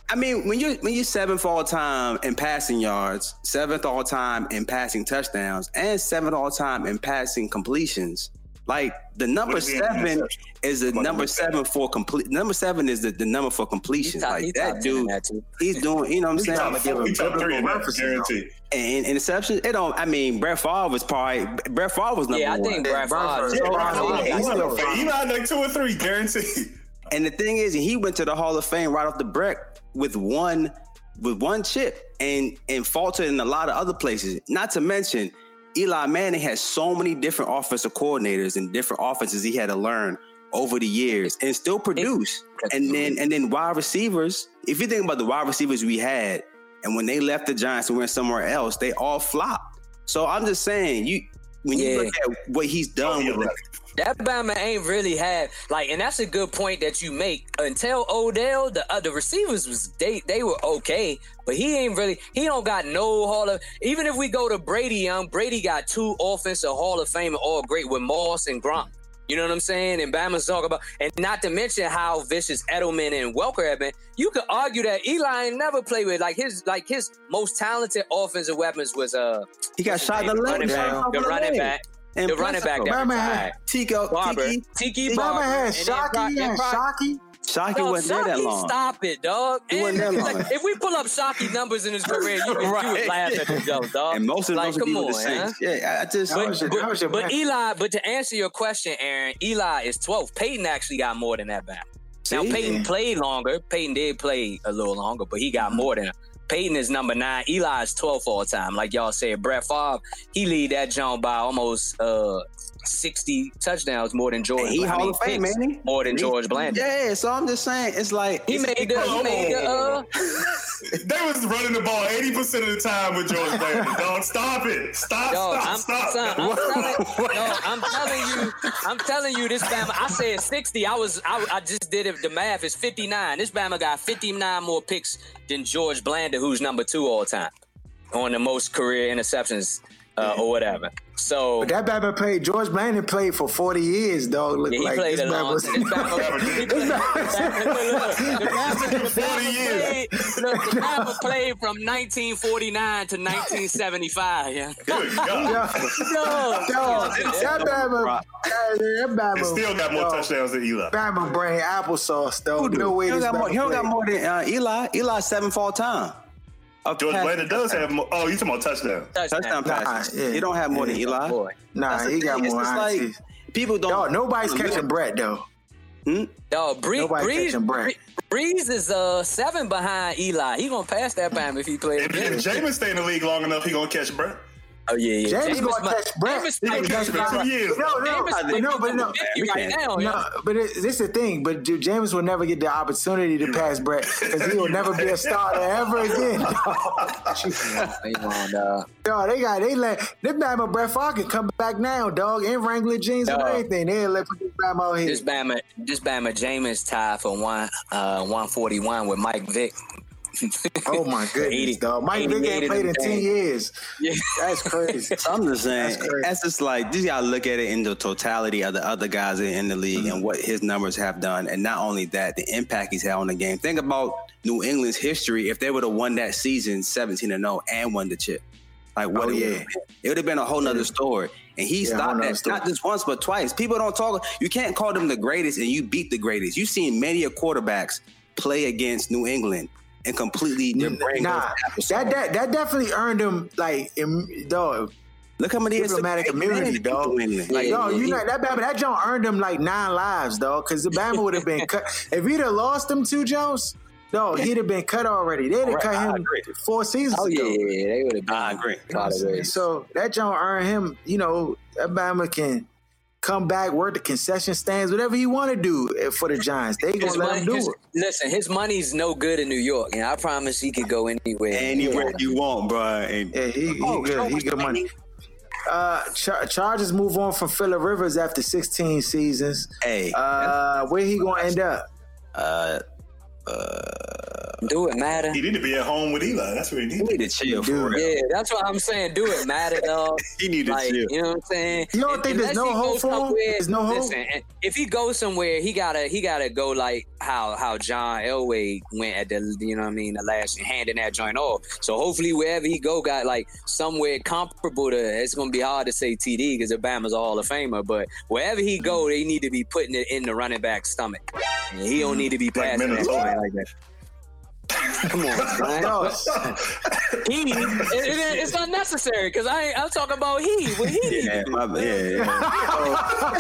I mean, when you when you're seventh all time in passing yards, seventh all time in passing touchdowns, and seventh all time in passing completions, like the number seven is the number seven for complete. Number seven is the, the number for completion. Top, like that dude, that he's doing. You know what I'm saying? I'm gonna give him top three in that, guarantee. And interception, it don't. I mean, Brett Favre was probably Brett Favre was number yeah, one. Yeah, I think Brett Favre. Yeah, he's still He not like two or three, guaranteed. And the thing is, he went to the Hall of Fame right off the break with one with one chip and and faltered in a lot of other places. Not to mention Eli Manning had so many different offensive coordinators and different offenses he had to learn over the years and still produce. And then and then wide receivers, if you think about the wide receivers we had, and when they left the Giants and went somewhere else, they all flopped. So I'm just saying, you when yeah. you look at what he's done oh, with that Bama ain't really had like, and that's a good point that you make. Until Odell, the uh, receivers was they they were okay, but he ain't really he don't got no Hall of. Even if we go to Brady Young, Brady got two offensive Hall of Fame all great with Moss and Gronk. You know what I'm saying? And Bama's talk about, and not to mention how vicious Edelman and Welker have been. You could argue that Eli never played with like his like his most talented offensive weapons was uh he got shot in the leg, the running back. And the running back that had Tico, Barber, Tiki, Tiki Barber, had Shockey and Shockey. Shockey no, wasn't there that long. Stop it, dog. He wasn't that long. Like, if we pull up Shockey numbers in his career, you, right. you would laugh at the joke, dog. And most of like, come on, huh? Yeah, I just. But, but, but Eli, but to answer your question, Aaron, Eli is 12. Peyton actually got more than that back. Now Peyton played longer. Peyton did play a little longer, but he got mm-hmm. more than him. Peyton is number nine. Eli is 12th all time. Like y'all said, Brett Favre, he lead that jump by almost uh 60 touchdowns more than George. He Hall of Fame, man. More than George Blanda. Yeah, so I'm just saying, it's like he it's, made the. He made the uh, they was running the ball 80 percent of the time with George Blanda. Dog, stop it! Stop! Yo, stop! I'm, stop! Son, I'm, telling, yo, I'm telling you, I'm telling you, this Bama. I said 60. I was, I, I just did it. The math is 59. This Bama got 59 more picks than George Blanda, who's number two all time on the most career interceptions uh, or whatever. So but that Bama played. George Blanda played for forty years, dog. Look yeah, he like played this a long time. Forty years. The Bama played from 1949 to 1975. Yeah. Good God. Yo, yo, that Bama, that Bama still got more yo, touchdowns than Eli. Bama brain applesauce, though. No way. He got more. He don't got more than uh, Eli. Eli seven all time. George Blanda does have more. Oh, you talking about touchdown? Touchdown, touchdown passes. Nah, yeah. He don't have more yeah. than Eli. Nah, he got more. It's like people don't. Dog, nobody's catching Brett though. Hmm? Yo, Bree, Brees, Brees, Brees is uh seven behind Eli. He gonna pass that time if he plays. If, if Jameis stay in the league long enough, he gonna catch Brett. Oh yeah, yeah. Jameis, Jameis gonna catch Brett. Jameis gonna catch for two years. No, no, no, but no, right now, no. But it, this is the thing. But Jameis will never get the opportunity to pass Brett because he will never be a starter ever again. Dog, they got they let they Bama Brett Favre can come back now, dog, in Wrangler jeans and everything. They let this Bama here. This Bama, this Bama Jameis tie for one uh, one forty one with Mike Vick oh my goodness, dog. Mike Vick ain't played in ten years. Yeah. That's crazy. So I'm just saying, that's, that's, just like you gotta look at it in the totality of the other guys in the league mm-hmm. and what his numbers have done, and not only that, the impact he's had on the game. Think about New England's history if they would have won that season 17 and 0 and won the chip. Like what? Oh, yeah. It would have been a whole nother story. And he yeah, stopped that not just once but twice. People don't talk. You can't call them the greatest and you beat the greatest. You've seen many quarterbacks play against New England and completely their brain nah, that, that that definitely earned him like dog. Look how many diplomatic immunity, dog. Like, yeah, dog, you know that Bama, that Jones earned him like nine lives, dog. Because the Bama would have been cut if he'd have lost them two Jones. No, he'd have been cut already. They'd have right, cut him four seasons oh, ago. yeah, yeah, they would have been. I agree. You know so that Jones earned him. You know, Alabama can come back, work the concession stands, whatever he want to do eh, for the Giants. They gonna let him do his, it. Listen, his money's no good in New York, and I promise he could go anywhere. Anywhere yeah. you want, bro. And, yeah, he, he oh, good. He good money. Uh, Char- Chargers move on from Philip Rivers after 16 seasons. Hey, uh, where he gonna end up? Uh, uh, do it matter? He need to be at home with Eli. That's what he needs. He need to chill for real. Yeah, that's what I'm saying. Do it matter, dog. he need to like, chill. You know what I'm saying? You don't think there's no hope for him? There's no hope. Listen, if he goes somewhere, he gotta he gotta go like how how John Elway went at the you know what I mean the last handing that joint off. So hopefully wherever he go, got like somewhere comparable to. It's gonna be hard to say TD because Obama's a Hall of Famer, but wherever he go, they need to be putting it in the running back stomach. And he don't need to be passing like that like that. Come on, man. he, it, it, it's not necessary because I I'm talking about he. What he yeah, my, yeah,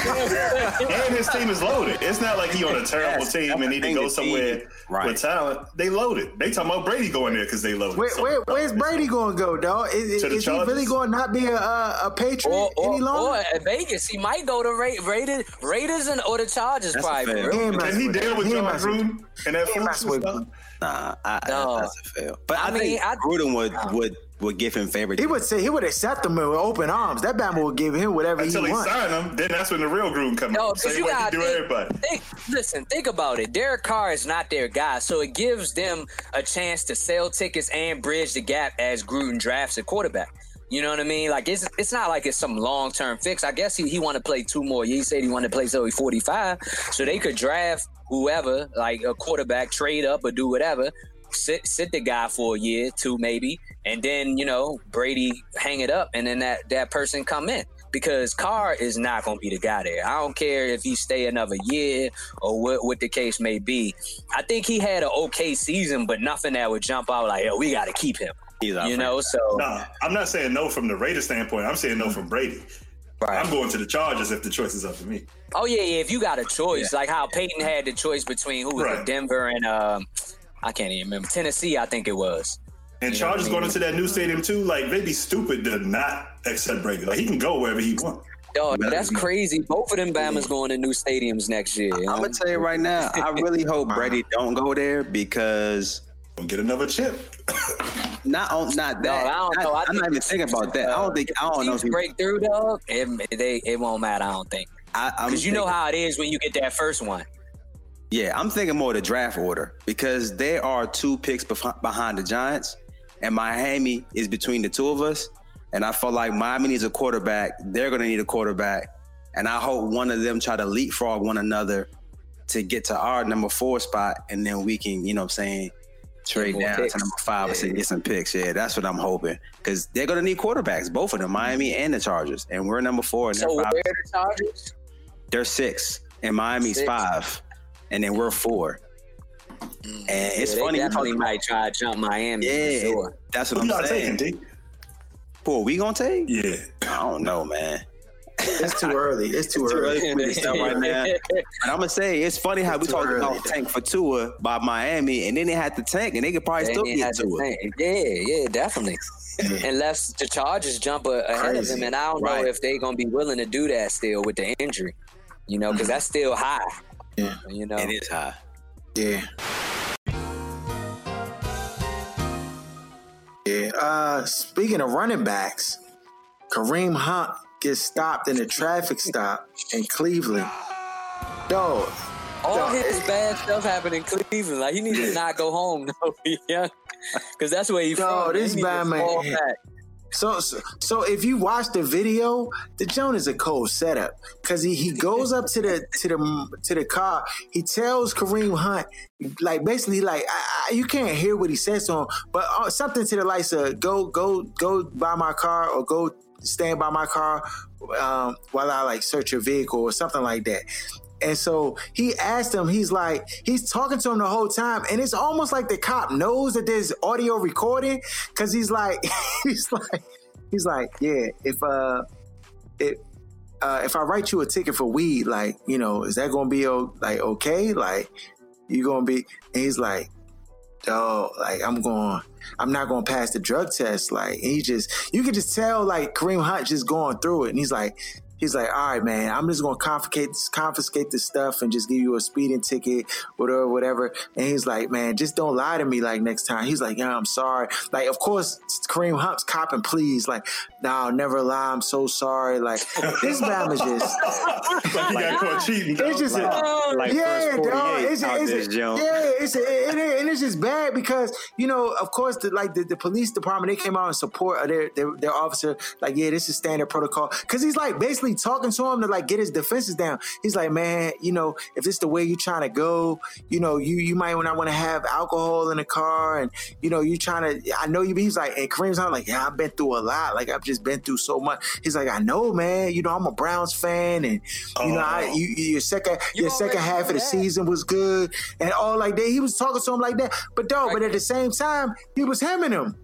yeah. and his team is loaded. It's not like he on a terrible yes, team and need to go somewhere right. with talent. They loaded. They talking about Brady going there because they loaded. Where, so, where, where's Brady going to go, dog? Is, is he really going to not be a, a Patriot or, or, any longer? Or at Vegas, he might go to Ra- Raiders, Raiders and or the Chargers. That's probably. Can he deal with Jon Gruden and that fool Nah, I, no. that's a fail. But I, I mean, think I, Gruden would no. would would give him favor. He would say he would accept him with open arms. That Bama would give him whatever Until he, he wants. sign him, then that's when the real Gruden comes. No, but you gotta do everybody. Think, listen, think about it. Derek Carr is not their guy, so it gives them a chance to sell tickets and bridge the gap as Gruden drafts a quarterback. You know what I mean? Like it's it's not like it's some long term fix. I guess he, he want to play two more. Years. He said he wanted to play till he's forty five, so they could draft whoever, like a quarterback, trade up or do whatever, sit sit the guy for a year, two maybe, and then you know Brady hang it up, and then that that person come in because Carr is not going to be the guy there. I don't care if he stay another year or what, what the case may be. I think he had an okay season, but nothing that would jump out like, "Yo, we got to keep him." You know, so no, I'm not saying no from the Raiders standpoint. I'm saying no from Brady. Right. I'm going to the Chargers if the choice is up to me. Oh yeah, yeah. If you got a choice, yeah. like how Peyton had the choice between who was right. it, Denver and um, I can't even remember Tennessee. I think it was. And you Chargers going into that new stadium too. Like they'd be stupid to not accept Brady. Like he can go wherever he wants. Yo, that's crazy. Both of them Bama's going to new stadiums next year. I'm gonna tell you right now. I really hope Brady don't go there because we'll get another chip. not on, not that. No, I don't know. I am not even thinking about that. I don't think. I don't know. If break through though, it, they, it won't matter. I don't think. Because you know how it is when you get that first one. Yeah, I'm thinking more the draft order because there are two picks bef- behind the Giants, and Miami is between the two of us. And I feel like Miami needs a quarterback. They're going to need a quarterback, and I hope one of them try to leapfrog one another to get to our number four spot, and then we can, you know, what I'm saying, trade down picks. to number five yeah. and get some picks. Yeah, that's what I'm hoping because they're going to need quarterbacks, both of them, Miami and the Chargers, and we're number four. And so where are the Chargers? They're six, and Miami's six. five and then we're four. Mm. And it's yeah, funny. They definitely might try to jump Miami. Yeah, sure. that's what Who I'm saying. Taking, Who are we gonna take? Yeah, I don't know, man. It's too early. It's too it's early. Too early for right now. But I'm gonna say it's funny how it's we talked about tank for Tua by Miami, and then they had the tank, and they could probably they still get Tua. Yeah, yeah, definitely. Unless the Chargers jump ahead Crazy. of him, and I don't right. know if they're gonna be willing to do that still with the injury. You know, because mm-hmm. that's still high. Yeah. You know, it is high. Yeah. Yeah. Uh, speaking of running backs, Kareem Hunt gets stopped in a traffic stop in Cleveland. Yo, all yo, his bad stuff happened in Cleveland. Like he needs to not go home. No, yeah. because that's where he. No, from. this bad man. So, so, so if you watch the video, the Joan is a cold setup because he, he goes up to the to the to the car. He tells Kareem Hunt like basically like I, I, you can't hear what he says to him, but uh, something to the likes of go go go buy my car or go stand by my car um, while I like search your vehicle or something like that. And so he asked him, he's like, he's talking to him the whole time. And it's almost like the cop knows that there's audio recording because he's like, he's like, he's like, yeah, if, uh, if, uh, if I write you a ticket for weed, like, you know, is that going to be like okay? Like, you going to be, and he's like, oh, like I'm going, I'm not going to pass the drug test. Like, he just, you could just tell like Kareem Hunt just going through it. And he's like, he's like, all right, man, I'm just gonna confiscate confiscate this stuff and just give you a speeding ticket, whatever, whatever. And he's like, man, just don't lie to me like next time. He's like, yeah, I'm sorry. Like, of course, Kareem Hunt's copping please, like, no, I'll never lie. I'm so sorry. Like, this man is just like he got caught cheating. It's just like, a, like yeah, dog. It's, it's, yeah, it's it, it, and it's just bad because you know, of course, the, like the, the police department, they came out in support of their their, their officer. Like, yeah, this is standard protocol because he's like basically talking to him to like get his defenses down. He's like, man, you know, if it's the way you're trying to go, you know, you you might not want to have alcohol in the car, and you know, you trying to. I know you. He's like, and Kareem's not like, yeah, I've been through a lot. Like, I've just been through so much. He's like, I know, man. You know, I'm a Browns fan, and you know, I you, your second You your second half of the season was good, and all like that. He was talking to him like that, but dog. But at the same time, he was hemming him.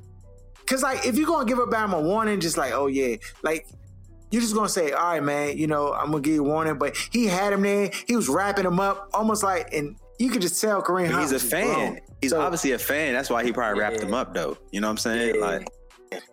Cause like if you're gonna give a a warning, just like, oh yeah, like you're just gonna say, all right, man, you know, I'm gonna give you a warning. But he had him there, he was wrapping him up, almost like, and you could just tell Kareem he's a fan. grown. He's So- obviously a fan. That's why he probably wrapped Yeah. him up, though. You know what I'm saying? Yeah. Like,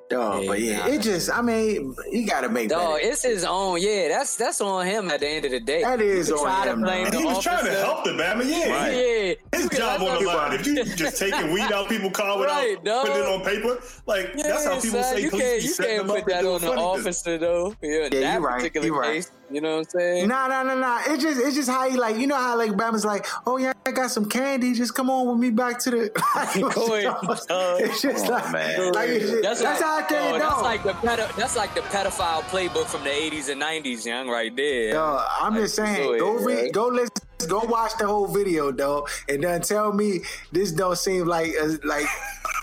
dog. But yeah, Yeah, it just, I mean, he gotta make Dog, better. it's his own. Yeah, that's that's on him at the end of the day. That is You can on try to him, blame dog. the He was trying to help the Bama. Yeah, Right. Yeah, his You job on the line. If you just taking weed out people car without Right, dog. putting it on paper, like Yeah, that's how people son, say you police can't you can't put that on the funny business. officer though. Yeah, Yeah, that you right, particular you right. Case. You know what I'm saying? Nah, nah, nah, nah. It's just, it's just how he like, you know how like Bama's like, oh yeah, I got some candy. Just come on with me back to the. Go ahead, it's just Come like, man. like it's just- that's, like, how I came dog, That's down. like the pedo- that's like the pedophile playbook from the 80s and 90s, young, right there. Dog, I'm just saying, go go ahead, read, right? go listen, go watch the whole video, dog, and then tell me this don't seem like uh, like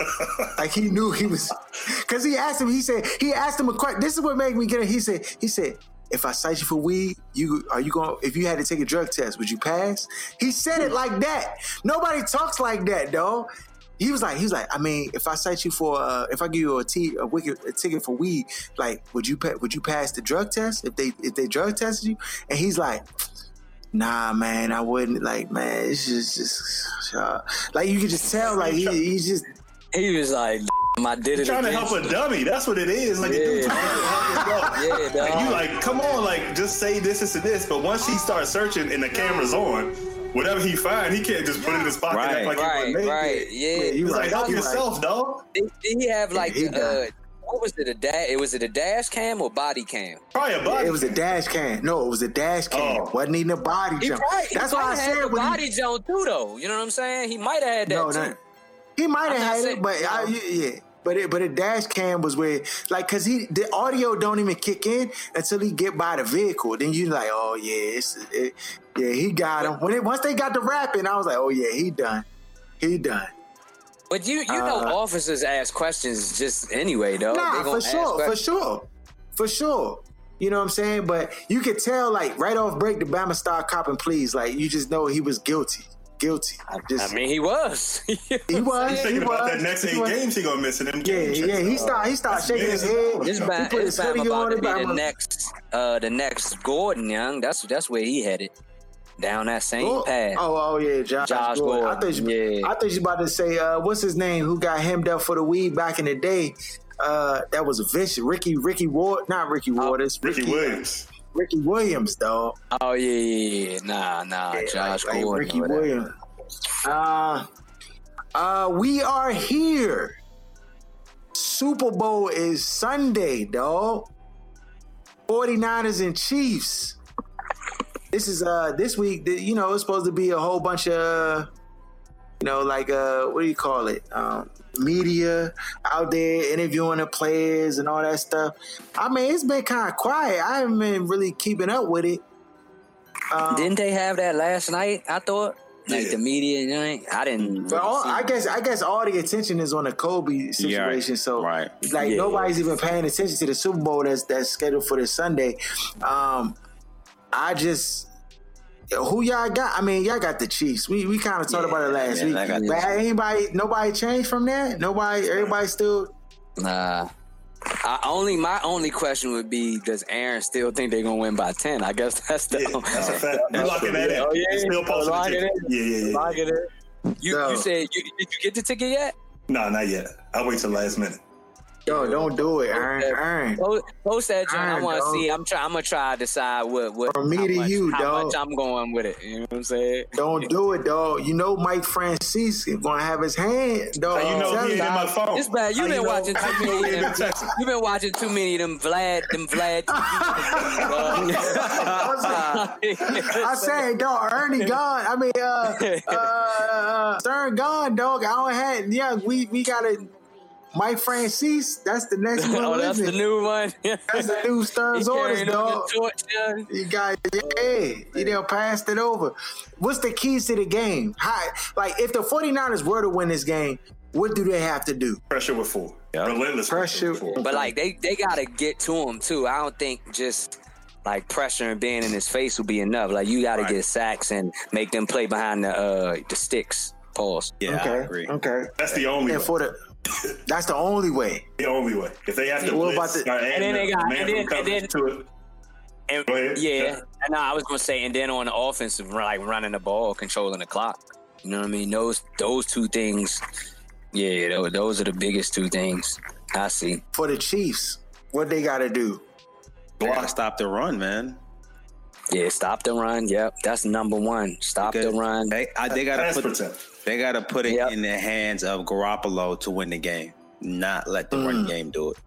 like he knew he was because he asked him. He said he asked him a question. This is what made me get it. He said he said. If I cite you for weed, you are you going? If you had to take a drug test, would you pass? He said it like that. Nobody talks like that, dog. He was like, he was like, I mean, if I cite you for, uh, if I give you a, t- a, wicked, a ticket for weed, like, would you pa- would you pass the drug test if they if they drug tested you? And he's like, Nah, man, I wouldn't. Like, man, it's just, just uh, like you could just tell, like he, he's just He was like, I did it trying to help a dummy. That's what it is. Like, a dude Yeah. trying to help Yeah, dog. dog. And you like, come on, like, just say this, this, and this. But once he starts searching and the camera's on, whatever he find, he can't just put it in his pocket and act Right. like he Right, wasn't right, naked. yeah. you He's right, like, help you right. yourself, dog. Did, did he have like he uh, what was it a dash? It was it a dash cam or body cam? Probably a body. it was a dash cam. No, it was a dash cam. Oh. Wasn't even a body He jump. probably, he That's why I had said the when he- body jump too, though. You know what I'm saying? He might have had that no, too. no, he might have had it, but I, yeah. But it, but a dash cam was where like cause he the audio don't even kick in until he get by the vehicle. Then you like, oh yeah, it's, it, yeah, he got him. When it, once they got the rapping, I was like, oh yeah, he done, he done. But you you know Uh, officers ask questions just anyway, though. They Nah, for sure, for sure, for sure. You know what I'm saying? But you could tell, like, right off break, the Bama star copping please. Like, you just know he was guilty. Guilty. Just, I mean, he was. he was. He's He thinking about was. that next he eight was. games he gonna miss in them Yeah, games. yeah. He started. He started shaking his amazing. head. This He put this his Bam about on. to The be the Bama. next, uh, the next Gordon Young. That's that's where he headed down that same Oh, path. oh, oh, yeah, Josh, Josh Gordon. I Gordon, thought you, yeah. I thought you about to say, uh, what's his name? Who got hemmed up for the weed back in the day? Uh, that was vicious. Ricky, Ricky Ward, not Ricky Waters. Ricky Williams. Ricky Williams, dog. Oh yeah, yeah, yeah. Nah, nah. Yeah, Josh like- like Gordon. Ricky. Williams. Uh, uh, we are here. Super Bowl is Sunday, dog. 49ers and Chiefs. This is uh this week, you know, it's supposed to be a whole bunch of you know, like uh, what do you call it? Um, media out there interviewing the players and all that stuff. I mean, it's been kind of quiet. I haven't been really keeping up with it. Um, Didn't they have that last night? I thought like yeah. the media, you know, I didn't. But all, I guess I guess all the attention is on the Kobe situation. Yeah, so right. like yeah, nobody's even paying attention to the Super Bowl that's that's scheduled for this Sunday. Um, I just who y'all got? I mean, y'all got the Chiefs. We we kind of talked about it last week. But anybody, nobody changed from that. Nobody, everybody still. Nah. I only my only question would be: Does Aaron still think they're gonna win by ten? I guess that's the. Yeah, that's a fact. You locking that in? Oh yeah, still posting the ticket. Yeah, yeah, yeah. Lock it in. You no. you said you, did you get the ticket yet? No, not yet. I'll wait till last minute. Yo, don't do it, Aaron. Aaron. Post, post that joint. I want to see. I'm trying. I'm gonna try to decide what what. From me to much, you, how dog. much I'm going with it. You know what I'm saying? Don't do it, dog. You know Mike Francis is gonna have his hand, dog. How you know he ain't in my phone? It's bad. You've been watching too many. Of them, you've been watching too many of them Vlad, them Vlad. I say, dog. Ernie gone. I mean, uh, uh, uh, Stern gone, dog. I don't have. Yeah, we we gotta Mike Francis, that's the next one. oh, that's the new one. that's the new Stern's orders, dog. Torch, yeah. You got, it. yeah, you know, passed it over. What's the keys to the game? How, like, if the 49ers were to win this game, what do they have to do? Pressure with four. Yep. Relentless pressure. pressure but like they, they got to get to him too. I don't think just like pressure and being in his face will be enough. Like you got to right. get sacks and make them play behind the uh the sticks. Pause. Yeah, okay. Okay. That's the only. And way. for the that's the only way. The only way. If they have to what blitz, about the, and then they got and then, and then to it. And, yeah, and I was gonna say, and then on the offensive, like running the ball, controlling the clock. You know what I mean? Those those two things. Yeah, those, those are the biggest two things I see for the Chiefs. What they got to do? They gotta stop the run, man. Yeah, stop the run. Yep, that's number one. Stop because the run. They, I, they gotta put. They got to put it yep. in the hands of Garoppolo to win the game, not let the mm. run game do it.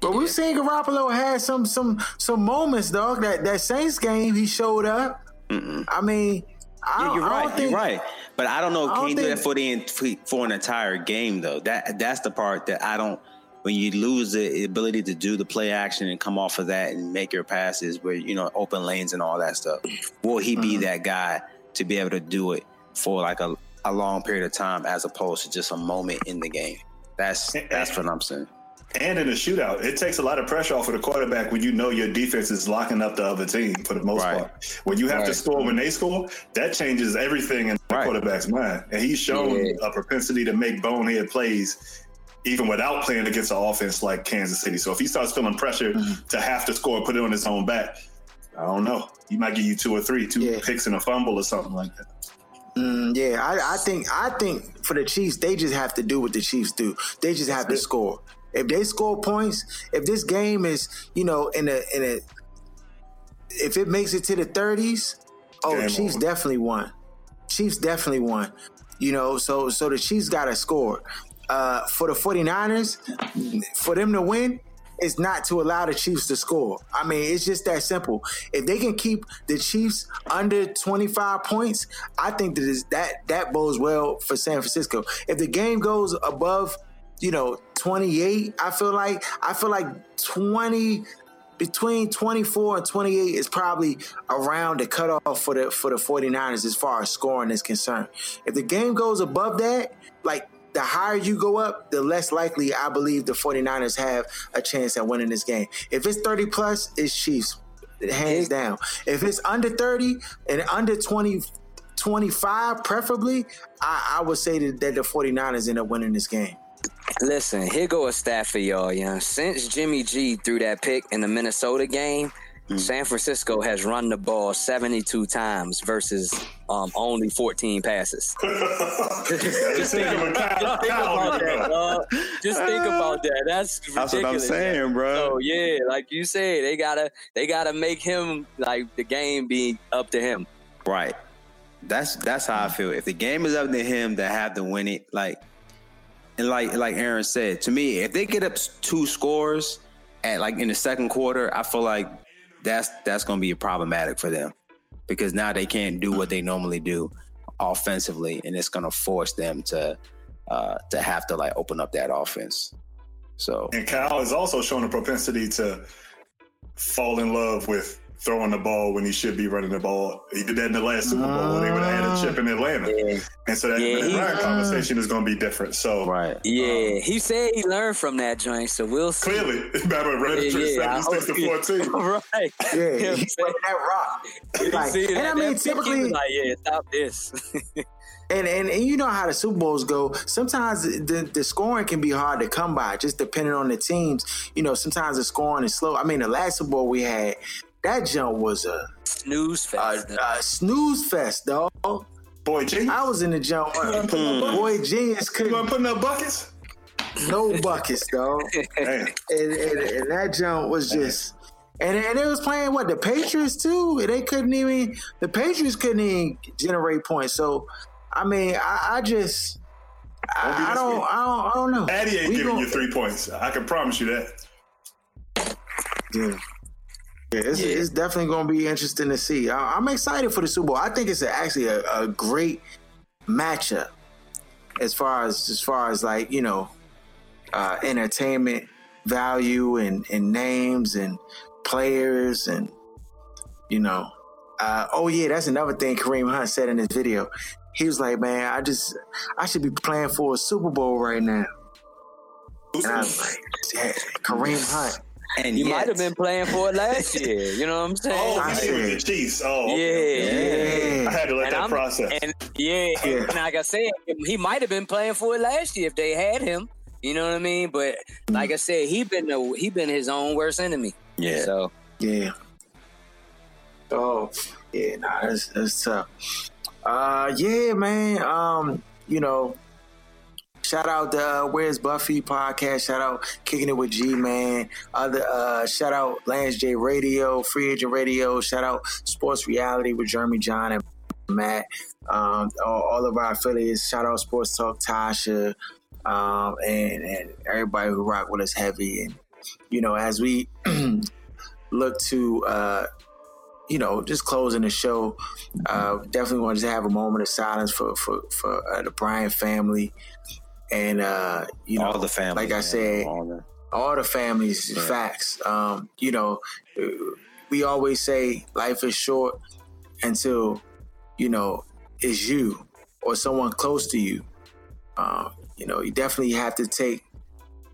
But yeah. we've seen Garoppolo had some some some moments, dog. That that Saints game, he showed up. Mm-mm. I mean, I yeah, you're right. Think, you're right. But I don't know. Can you do that for the for an entire game though? That that's the part that I don't. When you lose the ability to do the play action and come off of that and make your passes, where you know open lanes and all that stuff, will he be mm-hmm. that guy to be able to do it? For like a, a long period of time as opposed to just a moment in the game. That's that's what I'm saying. And in a shootout, it takes a lot of pressure off of the quarterback when you know your defense is locking up the other team for the most right. part. When you have right. to score when they score, that changes everything in the right. quarterback's mind. And he's shown yeah. a propensity to make bonehead plays even without playing against an offense like Kansas City. So if he starts feeling pressure mm-hmm. to have to score put it on his own back, I don't know. He might give you two or three, two yeah. picks and a fumble or something like that. Mm, yeah, I, I, think I think for the Chiefs, they just have to do what the Chiefs do. They just have to score. If they score points, if this game is, you know, in a in a if it makes it to the 30s, oh, game Chiefs on. definitely won. Chiefs definitely won. You know, so so the Chiefs got to score. Uh, for the 49ers, for them to win, is not to allow the Chiefs to score. I mean, it's just that simple. If they can keep the Chiefs under 25 points, I think that is, that that bodes well for San Francisco. If the game goes above, you know, 28, I feel like I feel like 20 between 24 and 28 is probably around the cutoff for the for the 49ers as far as scoring is concerned. If the game goes above that, like the higher you go up, the less likely I believe the 49ers have a chance at winning this game. If it's 30 plus, it's Chiefs, hands down. If it's under 30 and under 20, 25 preferably, I, I would say that, that the 49ers end up winning this game. Listen, here go a stat for y'all, yeah. Since Jimmy G threw that pick in the Minnesota game, Mm. San Francisco has run the ball 72 times versus um, only 14 passes. just, think, about, just think about that, dog. Just think about that. That's ridiculous. That's what I'm saying, bro. So yeah, like you said, they gotta they gotta make him like the game be up to him. Right. That's that's how I feel. If the game is up to him to have to win it, like and like like Aaron said, to me, if they get up two scores at like in the second quarter, I feel like that's that's going to be problematic for them because now they can't do what they normally do offensively, and it's going to force them to uh, to have to like open up that offense. So and Kyle has also shown a propensity to fall in love with throwing the ball when he should be running the ball. He did that in the last Super Bowl when they would have had a chip in Atlanta. Yeah. And so that yeah, Ryan conversation is going to be different. So right, yeah, um, he said he learned from that joint. So we'll see. Clearly, remember Red yeah, seventy six to fourteen. right. Yeah, he's that rock. Like, and I mean, typically, like, yeah, stop this. And, and, and you know how the Super Bowls go. Sometimes the, the scoring can be hard to come by, just depending on the teams. You know, sometimes the scoring is slow. I mean, the last Super Bowl we had, that jump was a snooze fest. A, a snooze fest, dog. Boy genius. I was in the jump. Boy genius couldn't. You want to put no buckets? No buckets, dog. and, and, and, that jump was just. And, and it was playing what the Patriots too. They couldn't even the Patriots couldn't even generate points. So I mean, I, I just I, I, don't, I don't I don't know. Addy ain't we giving you three points. I can promise you that. Yeah. Yeah, it's, yeah. it's definitely going to be interesting to see. I, am excited for the Super Bowl. I think it's a, actually a, a, great matchup as far as as far as like you know uh, entertainment value and, and names and players and you know. Uh, oh yeah, that's another thing Kareem Hunt said in his video. He was like, "Man, I just I should be playing for a Super Bowl right now." And I was like, yeah, "Kareem Hunt." And you might have been playing for it last year. You know what I'm saying? Oh, I see the Chiefs. Oh, okay. yeah, yeah. I had to let and that I'm, process. And yeah, yeah. And like I said, he might have been playing for it last year if they had him. You know what I mean? But like I said, he been the, he been his own worst enemy. Yeah. So yeah. Oh yeah, nah, that's that's tough. Uh, yeah, man. Um, you know, shout out the uh, Where's Buffy podcast. Shout out Kicking It with G Man. Other uh, shout out Lance J Radio, Free Agent Radio. Shout out Sports Reality with Jeremy John and Matt. Um, all, all, of our affiliates. Shout out Sports Talk Tasha, um, and and everybody who rock with us heavy. And you know, as we look to uh, you know, just closing the show, uh, definitely want to have a moment of silence for for for uh, the Bryant family, and uh, you know, all the families. Like I said, all the, all the families. Yeah. Facts. Um, you know, we always say life is short until you know it's you or someone close to you. Uh, you know, you definitely have to take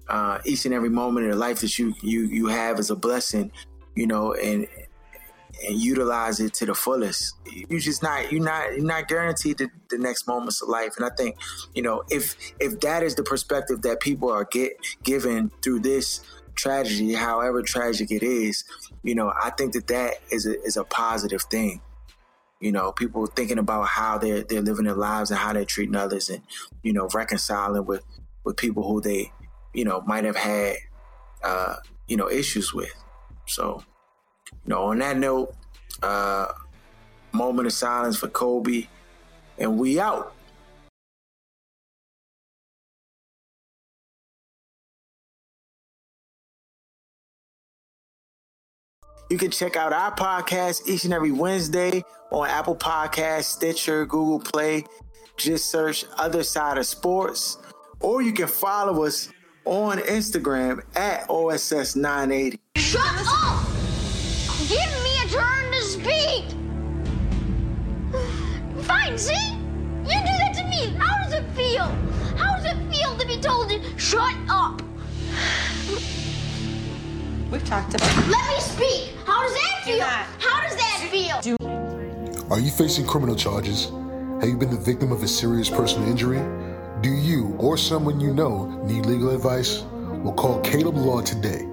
uh, each and every moment of life that you you you have as a blessing. You know, and and utilize it to the fullest. You just not you're not you're not guaranteed the, the next moments of life. And I think, you know, if if that is the perspective that people are get given through this tragedy, however tragic it is, you know, I think that that is a, is a positive thing. You know, people thinking about how they're they're living their lives and how they're treating others, and you know, reconciling with with people who they, you know, might have had, uh, you know, issues with. So you know, on that note, uh, moment of silence for Kobe, and we out. You can check out our podcast each and every Wednesday on Apple Podcasts, Stitcher, Google Play. Just search Other Side of Sports. Or you can follow us on Instagram at OSS980. Shut up! Give me a turn to speak! Fine, see? You do that to me. How does it feel? How does it feel to be told to shut up? We've talked about Let me speak! How does that feel? How does that feel? Are you facing criminal charges? Have you been the victim of a serious personal injury? Do you or someone you know need legal advice? Well, call Caleb Law today.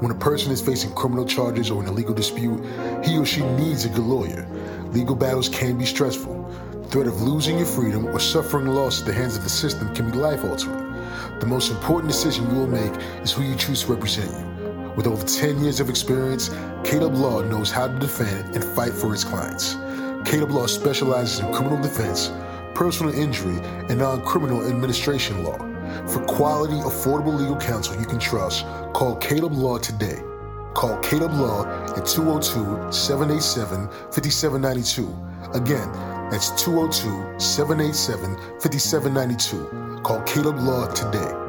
When a person is facing criminal charges or an illegal dispute, he or she needs a good lawyer. Legal battles can be stressful. The threat of losing your freedom or suffering loss at the hands of the system can be life altering. The most important decision you will make is who you choose to represent you. With over 10 years of experience, Caleb Law knows how to defend and fight for his clients. Caleb Law specializes in criminal defense, personal injury, and non criminal administration law. For quality, affordable legal counsel you can trust, call Caleb Law today. Call Caleb Law at 202 787 5792. Again, That's 202 787 5792. Call Caleb Law today.